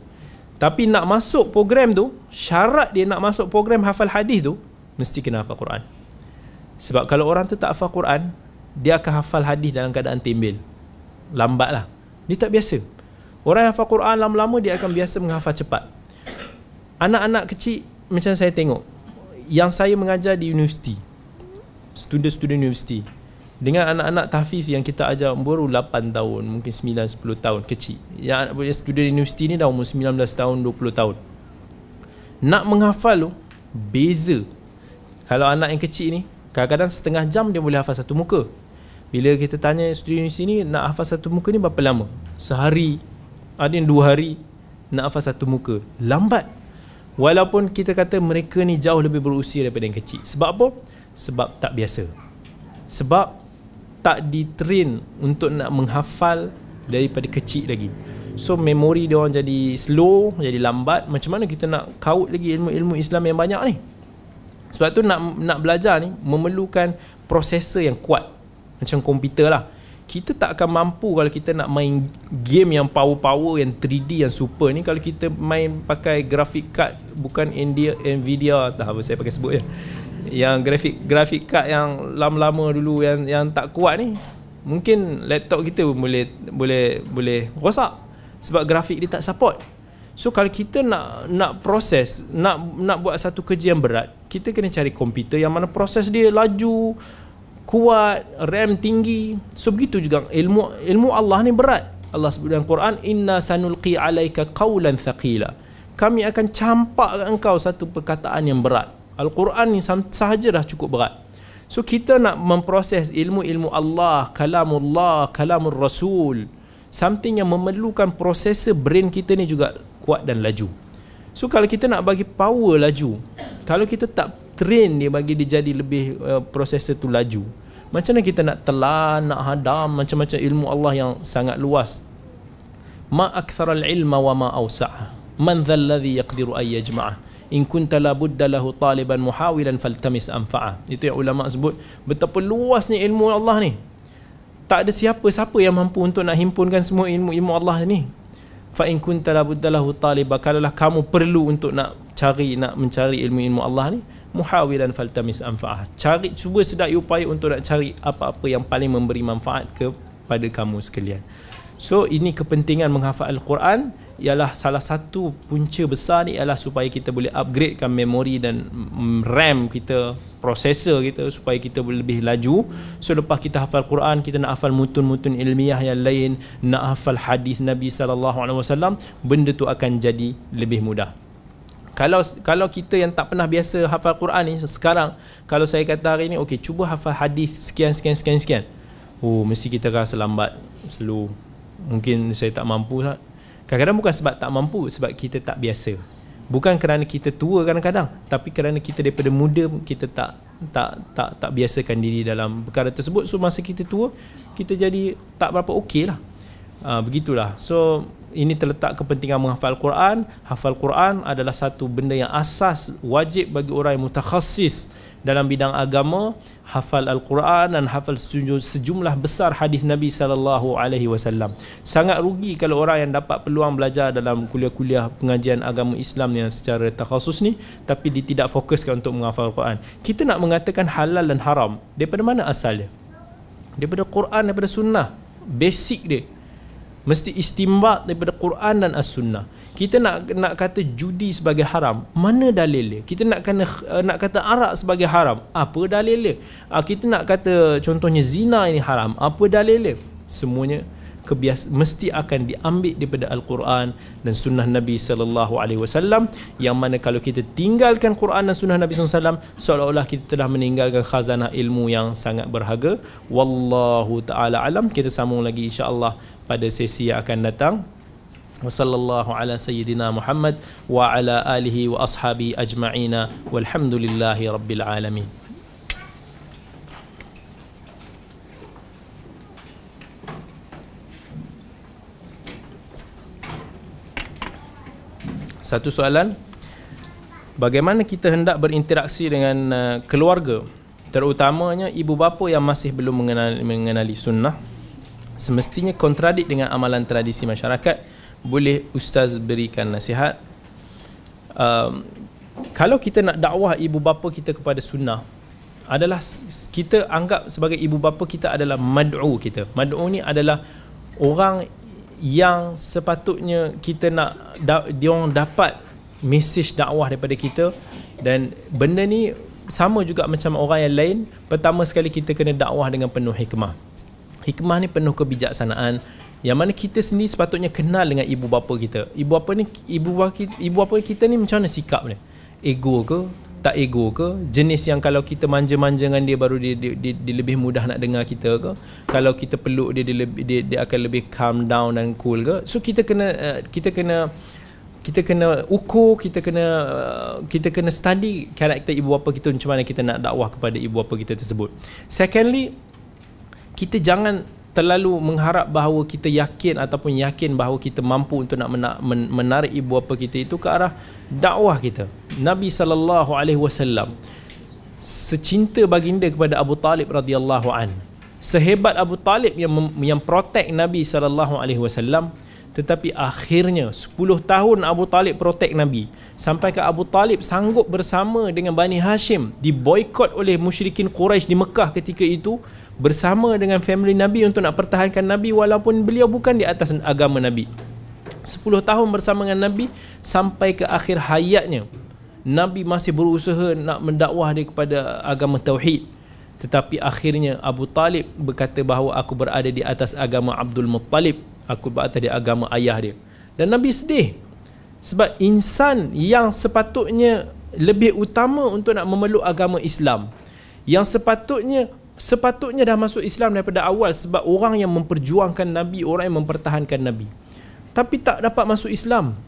Tapi nak masuk program tu syarat dia nak masuk program hafal hadis tu mesti kena hafal Quran. Sebab kalau orang tu tak hafal Quran dia akan hafal hadis dalam keadaan timbel lambat lah. Dia tak biasa. Orang yang hafal Quran lama-lama dia akan biasa menghafal cepat. Anak-anak kecil macam saya tengok yang saya mengajar di universiti student-student universiti dengan anak-anak tahfiz yang kita ajar baru 8 tahun mungkin 9 10 tahun kecil. Yang anak student universiti ni dah umur 19 tahun 20 tahun. Nak menghafal tu beza. Kalau anak yang kecil ni kadang-kadang setengah jam dia boleh hafal satu muka. Bila kita tanya student universiti ni nak hafal satu muka ni berapa lama? Sehari. Ada yang dua hari nak hafal satu muka. Lambat. Walaupun kita kata mereka ni jauh lebih berusia daripada yang kecil. Sebab apa? Sebab tak biasa. Sebab tak ditrain untuk nak menghafal daripada kecil lagi. So memori dia orang jadi slow jadi lambat. Macam mana kita nak kaut lagi ilmu-ilmu Islam yang banyak ni? Sebab tu nak nak belajar ni memerlukan prosesor yang kuat. Macam komputer lah. Kita tak akan mampu kalau kita nak main game yang power-power yang 3D yang super ni. Kalau kita main pakai graphic card bukan Nvidia Nvidia tak apa saya pakai sebut je yang grafik grafik card yang lama-lama dulu yang yang tak kuat ni mungkin laptop kita pun boleh boleh boleh rosak sebab grafik dia tak support. So kalau kita nak nak proses nak nak buat satu kerja yang berat kita kena cari komputer yang mana proses dia laju kuat RAM tinggi. So begitu juga ilmu ilmu Allah ni berat. Allah sebut dalam Quran inna sanulqi alaika qawlan thaqila. Kami akan campak engkau satu perkataan yang berat Al-Quran ni sahaja dah cukup berat. So kita nak memproses ilmu-ilmu Allah, kalamullah, kalamur rasul, something yang memerlukan prosesor brain kita ni juga kuat dan laju. So kalau kita nak bagi power laju, kalau kita tak train dia bagi dia jadi lebih uh, prosesor tu laju, macam mana kita nak telan, nak hadam macam-macam ilmu Allah yang sangat luas. Ma aktharal ilma wa ma awsa'ah. Man dhal ladhi yaqdiru ay in kunta la budda lahu taliban muhawilan faltamis anfa'ah itu yang ulama sebut betapa luasnya ilmu Allah ni. Tak ada siapa-siapa yang mampu untuk nak himpunkan semua ilmu-ilmu Allah ni. Fa in kunta la budda lahu taliba kalaulah kamu perlu untuk nak cari nak mencari ilmu-ilmu Allah ni muhawilan faltamis anfa'ah cari cuba sedaya upaya untuk nak cari apa-apa yang paling memberi manfaat kepada kamu sekalian. So ini kepentingan menghafal al-Quran ialah salah satu punca besar ni ialah supaya kita boleh upgradekan memori dan RAM kita prosesor kita supaya kita lebih laju. So lepas kita hafal Quran kita nak hafal mutun-mutun ilmiah yang lain nak hafal hadis Nabi sallallahu alaihi wasallam benda tu akan jadi lebih mudah. Kalau kalau kita yang tak pernah biasa hafal Quran ni sekarang kalau saya kata hari ni okey cuba hafal hadis sekian sekian sekian sekian. Oh mesti kita rasa lambat slow. Mungkin saya tak mampu Kadang-kadang bukan sebab tak mampu, sebab kita tak biasa. Bukan kerana kita tua kadang-kadang, tapi kerana kita daripada muda kita tak tak tak tak biasakan diri dalam perkara tersebut. So masa kita tua, kita jadi tak berapa okey lah. Uh, begitulah. So ini terletak kepentingan menghafal Quran. Hafal Quran adalah satu benda yang asas wajib bagi orang yang mutakhasis dalam bidang agama hafal al-Quran dan hafal sejumlah besar hadis Nabi sallallahu alaihi wasallam. Sangat rugi kalau orang yang dapat peluang belajar dalam kuliah-kuliah pengajian agama Islam yang secara takhasus ni tapi dia tidak fokuskan untuk menghafal Al-Quran. Kita nak mengatakan halal dan haram, daripada mana asalnya? Daripada Quran daripada sunnah. Basic dia. Mesti istimbat daripada Quran dan As-Sunnah kita nak nak kata judi sebagai haram mana dalil dia? Kita nak kena uh, nak kata arak sebagai haram apa dalil dia? Uh, kita nak kata contohnya zina ini haram apa dalil dia? Semuanya kebias mesti akan diambil daripada al-Quran dan sunnah Nabi sallallahu alaihi wasallam yang mana kalau kita tinggalkan Quran dan sunnah Nabi sallallahu alaihi wasallam seolah-olah kita telah meninggalkan khazanah ilmu yang sangat berharga. Wallahu taala alam. Kita sambung lagi insya-Allah pada sesi yang akan datang وصلى الله على سيدنا محمد وعلى آله وأصحابه أجمعين والحمد لله رب العالمين Satu soalan Bagaimana kita hendak berinteraksi dengan uh, keluarga Terutamanya ibu bapa yang masih belum mengenali, mengenali sunnah Semestinya kontradik dengan amalan tradisi masyarakat boleh ustaz berikan nasihat. Um, kalau kita nak dakwah ibu bapa kita kepada sunnah adalah kita anggap sebagai ibu bapa kita adalah mad'u kita. Mad'u ni adalah orang yang sepatutnya kita nak da, dia orang dapat mesej dakwah daripada kita. Dan benda ni sama juga macam orang yang lain. Pertama sekali kita kena dakwah dengan penuh hikmah. Hikmah ni penuh kebijaksanaan yang mana kita sendiri sepatutnya kenal dengan ibu bapa kita. Ibu bapa ni ibu bapa kita, ibu bapa kita ni macam mana sikap dia? Ego ke? Tak ego ke? Jenis yang kalau kita manja-manja dengan dia baru dia, dia, dia, dia lebih mudah nak dengar kita ke? Kalau kita peluk dia dia, lebih, dia dia akan lebih calm down dan cool ke? So kita kena uh, kita kena kita kena ukur kita kena uh, kita kena study karakter ibu bapa kita macam mana kita nak dakwah kepada ibu bapa kita tersebut. Secondly kita jangan terlalu mengharap bahawa kita yakin ataupun yakin bahawa kita mampu untuk nak menarik ibu bapa kita itu ke arah dakwah kita. Nabi sallallahu alaihi wasallam secinta baginda kepada Abu Talib radhiyallahu an. Sehebat Abu Talib yang yang protect Nabi sallallahu alaihi wasallam tetapi akhirnya 10 tahun Abu Talib protect Nabi sampai ke Abu Talib sanggup bersama dengan Bani Hashim diboikot oleh musyrikin Quraisy di Mekah ketika itu bersama dengan family Nabi untuk nak pertahankan Nabi walaupun beliau bukan di atas agama Nabi. 10 tahun bersama dengan Nabi sampai ke akhir hayatnya. Nabi masih berusaha nak mendakwah dia kepada agama Tauhid. Tetapi akhirnya Abu Talib berkata bahawa aku berada di atas agama Abdul Muttalib. Aku berada di agama ayah dia. Dan Nabi sedih. Sebab insan yang sepatutnya lebih utama untuk nak memeluk agama Islam. Yang sepatutnya sepatutnya dah masuk Islam daripada awal sebab orang yang memperjuangkan Nabi, orang yang mempertahankan Nabi. Tapi tak dapat masuk Islam.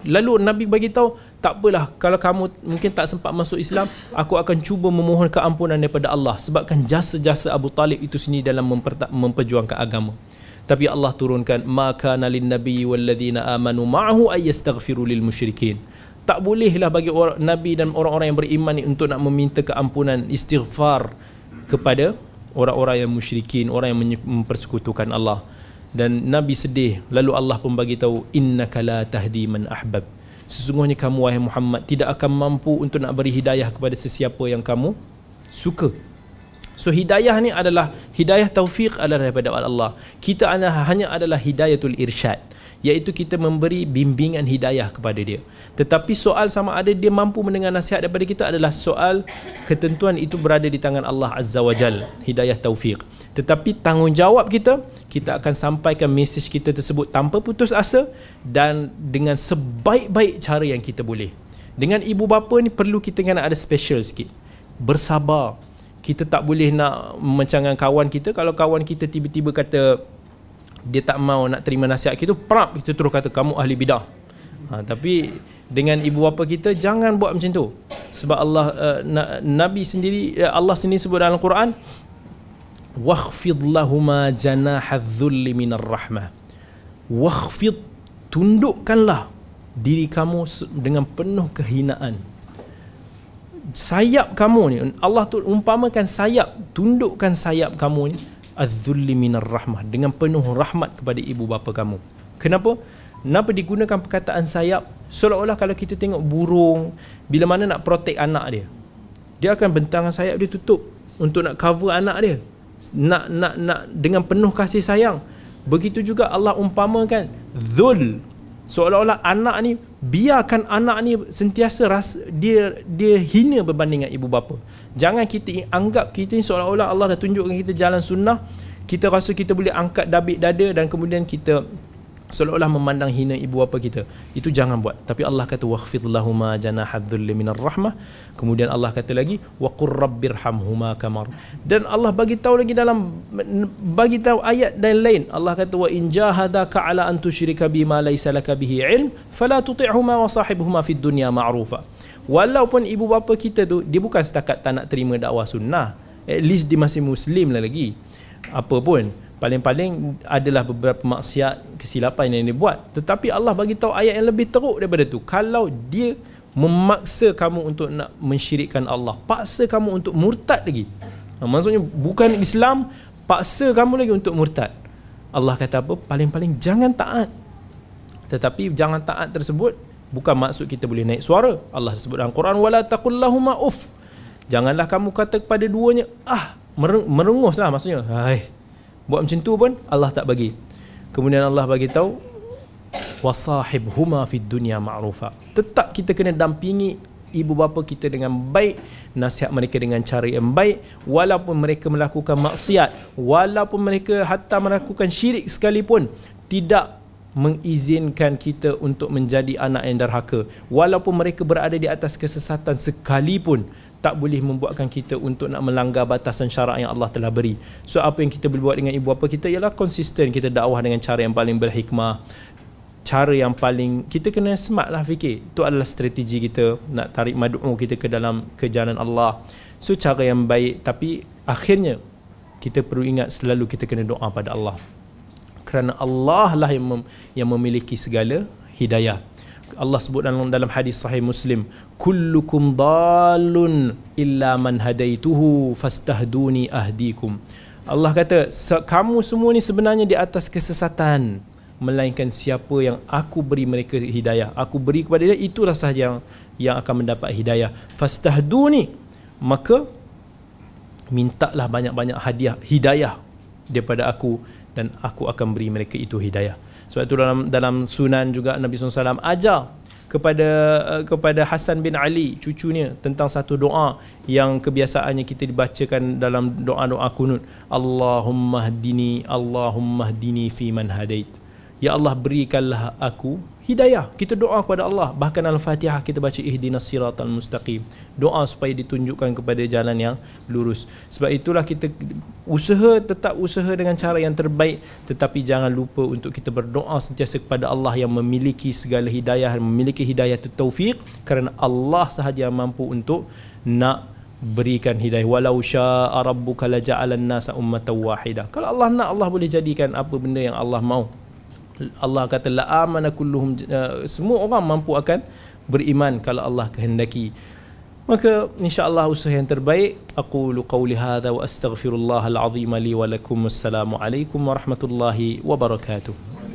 Lalu Nabi bagi tahu, tak apalah kalau kamu mungkin tak sempat masuk Islam, aku akan cuba memohon keampunan daripada Allah sebabkan jasa-jasa Abu Talib itu sini dalam memperjuangkan agama. Tapi Allah turunkan maka nalin nabi walladzina amanu ma'ahu ay yastaghfiru lil musyrikin. Tak bolehlah bagi orang nabi dan orang-orang yang beriman ini untuk nak meminta keampunan istighfar kepada orang-orang yang musyrikin, orang yang mempersekutukan Allah. Dan Nabi sedih, lalu Allah pun bagi tahu innaka la tahdi man ahbab. Sesungguhnya kamu wahai Muhammad tidak akan mampu untuk nak beri hidayah kepada sesiapa yang kamu suka. So hidayah ni adalah hidayah taufik adalah daripada Allah. Kita hanya adalah hidayatul irsyad iaitu kita memberi bimbingan hidayah kepada dia. Tetapi soal sama ada dia mampu mendengar nasihat daripada kita adalah soal ketentuan itu berada di tangan Allah Azza wa Jal, hidayah taufik. Tetapi tanggungjawab kita, kita akan sampaikan mesej kita tersebut tanpa putus asa dan dengan sebaik-baik cara yang kita boleh. Dengan ibu bapa ni perlu kita kena ada special sikit. Bersabar. Kita tak boleh nak mencangkan kawan kita kalau kawan kita tiba-tiba kata dia tak mau nak terima nasihat kita prap kita terus kata kamu ahli bidah. Ha, tapi dengan ibu bapa kita jangan buat macam tu. Sebab Allah uh, nabi sendiri uh, Allah sendiri sebut dalam Quran wakhfid lahuma janahadh-dhulli minar rahmah. Wakhfid tundukkanlah diri kamu dengan penuh kehinaan. Sayap kamu ni Allah tu umpamakan sayap tundukkan sayap kamu ni az-zulli minar rahmah dengan penuh rahmat kepada ibu bapa kamu. Kenapa? Kenapa digunakan perkataan sayap seolah-olah kalau kita tengok burung bila mana nak protect anak dia. Dia akan bentangan sayap dia tutup untuk nak cover anak dia. Nak nak nak dengan penuh kasih sayang. Begitu juga Allah umpamakan zul seolah-olah anak ni biarkan anak ni sentiasa rasa dia dia hina berbanding dengan ibu bapa. Jangan kita anggap kita ni seolah-olah Allah dah tunjukkan kita jalan sunnah. Kita rasa kita boleh angkat dabik dada dan kemudian kita seolah-olah memandang hina ibu bapa kita. Itu jangan buat. Tapi Allah kata wakhfid lahumma janahadh minar rahmah. Kemudian Allah kata lagi wa qur rabbirhamhuma kamar. Dan Allah bagi tahu lagi dalam bagi tahu ayat dan lain. Allah kata wa in jahadaka ala an tusyrika bima laysa laka bihi ilm fala tuti'huma wa sahibhuma fid dunya ma'rufa walaupun ibu bapa kita tu dia bukan setakat tak nak terima dakwah sunnah. At least dia masih muslim lah lagi. Apa pun. Paling-paling adalah beberapa maksiat kesilapan yang dia buat. Tetapi Allah bagi tahu ayat yang lebih teruk daripada tu. Kalau dia memaksa kamu untuk nak mensyirikkan Allah paksa kamu untuk murtad lagi. Ha, maksudnya bukan Islam paksa kamu lagi untuk murtad. Allah kata apa? Paling-paling jangan taat. Tetapi jangan taat tersebut bukan maksud kita boleh naik suara. Allah sebut dalam Quran wala taqullahuma uff. Janganlah kamu kata kepada duanya ah merenguslah maksudnya. Hai buat macam tu pun Allah tak bagi. Kemudian Allah bagi tahu wasahib huma fid dunya ma'rufa tetap kita kena dampingi ibu bapa kita dengan baik nasihat mereka dengan cara yang baik walaupun mereka melakukan maksiat walaupun mereka hatta melakukan syirik sekalipun tidak mengizinkan kita untuk menjadi anak yang derhaka. Walaupun mereka berada di atas kesesatan sekalipun tak boleh membuatkan kita untuk nak melanggar batasan syarak yang Allah telah beri. So apa yang kita boleh buat dengan ibu bapa kita ialah konsisten kita dakwah dengan cara yang paling berhikmah cara yang paling kita kena smart lah fikir. Itu adalah strategi kita nak tarik madu'u kita ke dalam ke jalan Allah. So cara yang baik. Tapi akhirnya kita perlu ingat selalu kita kena doa pada Allah kerana Allah lah yang, mem, yang memiliki segala hidayah. Allah sebut dalam dalam hadis sahih Muslim kullukum dalun illa man hadaituhu fastahduni ahdikum. Allah kata kamu semua ni sebenarnya di atas kesesatan melainkan siapa yang aku beri mereka hidayah. Aku beri kepada dia itulah sahaja yang yang akan mendapat hidayah. Fastahduni maka mintalah banyak-banyak hadiah hidayah daripada aku dan aku akan beri mereka itu hidayah. Sebab itu dalam dalam sunan juga Nabi SAW ajar kepada uh, kepada Hasan bin Ali cucunya tentang satu doa yang kebiasaannya kita dibacakan dalam doa-doa kunut Allahumma hdini Allahumma hdini fi man hadait Ya Allah berikanlah aku hidayah. Kita doa kepada Allah. Bahkan al-Fatihah kita baca ihdinas siratal mustaqim. Doa supaya ditunjukkan kepada jalan yang lurus. Sebab itulah kita usaha tetap usaha dengan cara yang terbaik. Tetapi jangan lupa untuk kita berdoa sentiasa kepada Allah yang memiliki segala hidayah memiliki hidayah taufik kerana Allah sahaja yang mampu untuk nak berikan hidayah. Walau syaa rabbuka laja'alan nasa ummatan wahidah kalau Allah nak Allah boleh jadikan apa benda yang Allah mau Allah kata la amana kulluhum uh, semua orang mampu akan beriman kalau Allah kehendaki. Maka insyaallah usaha yang terbaik aku qauli hadza wa astaghfirullahal azim li wa lakum assalamu alaikum warahmatullahi wabarakatuh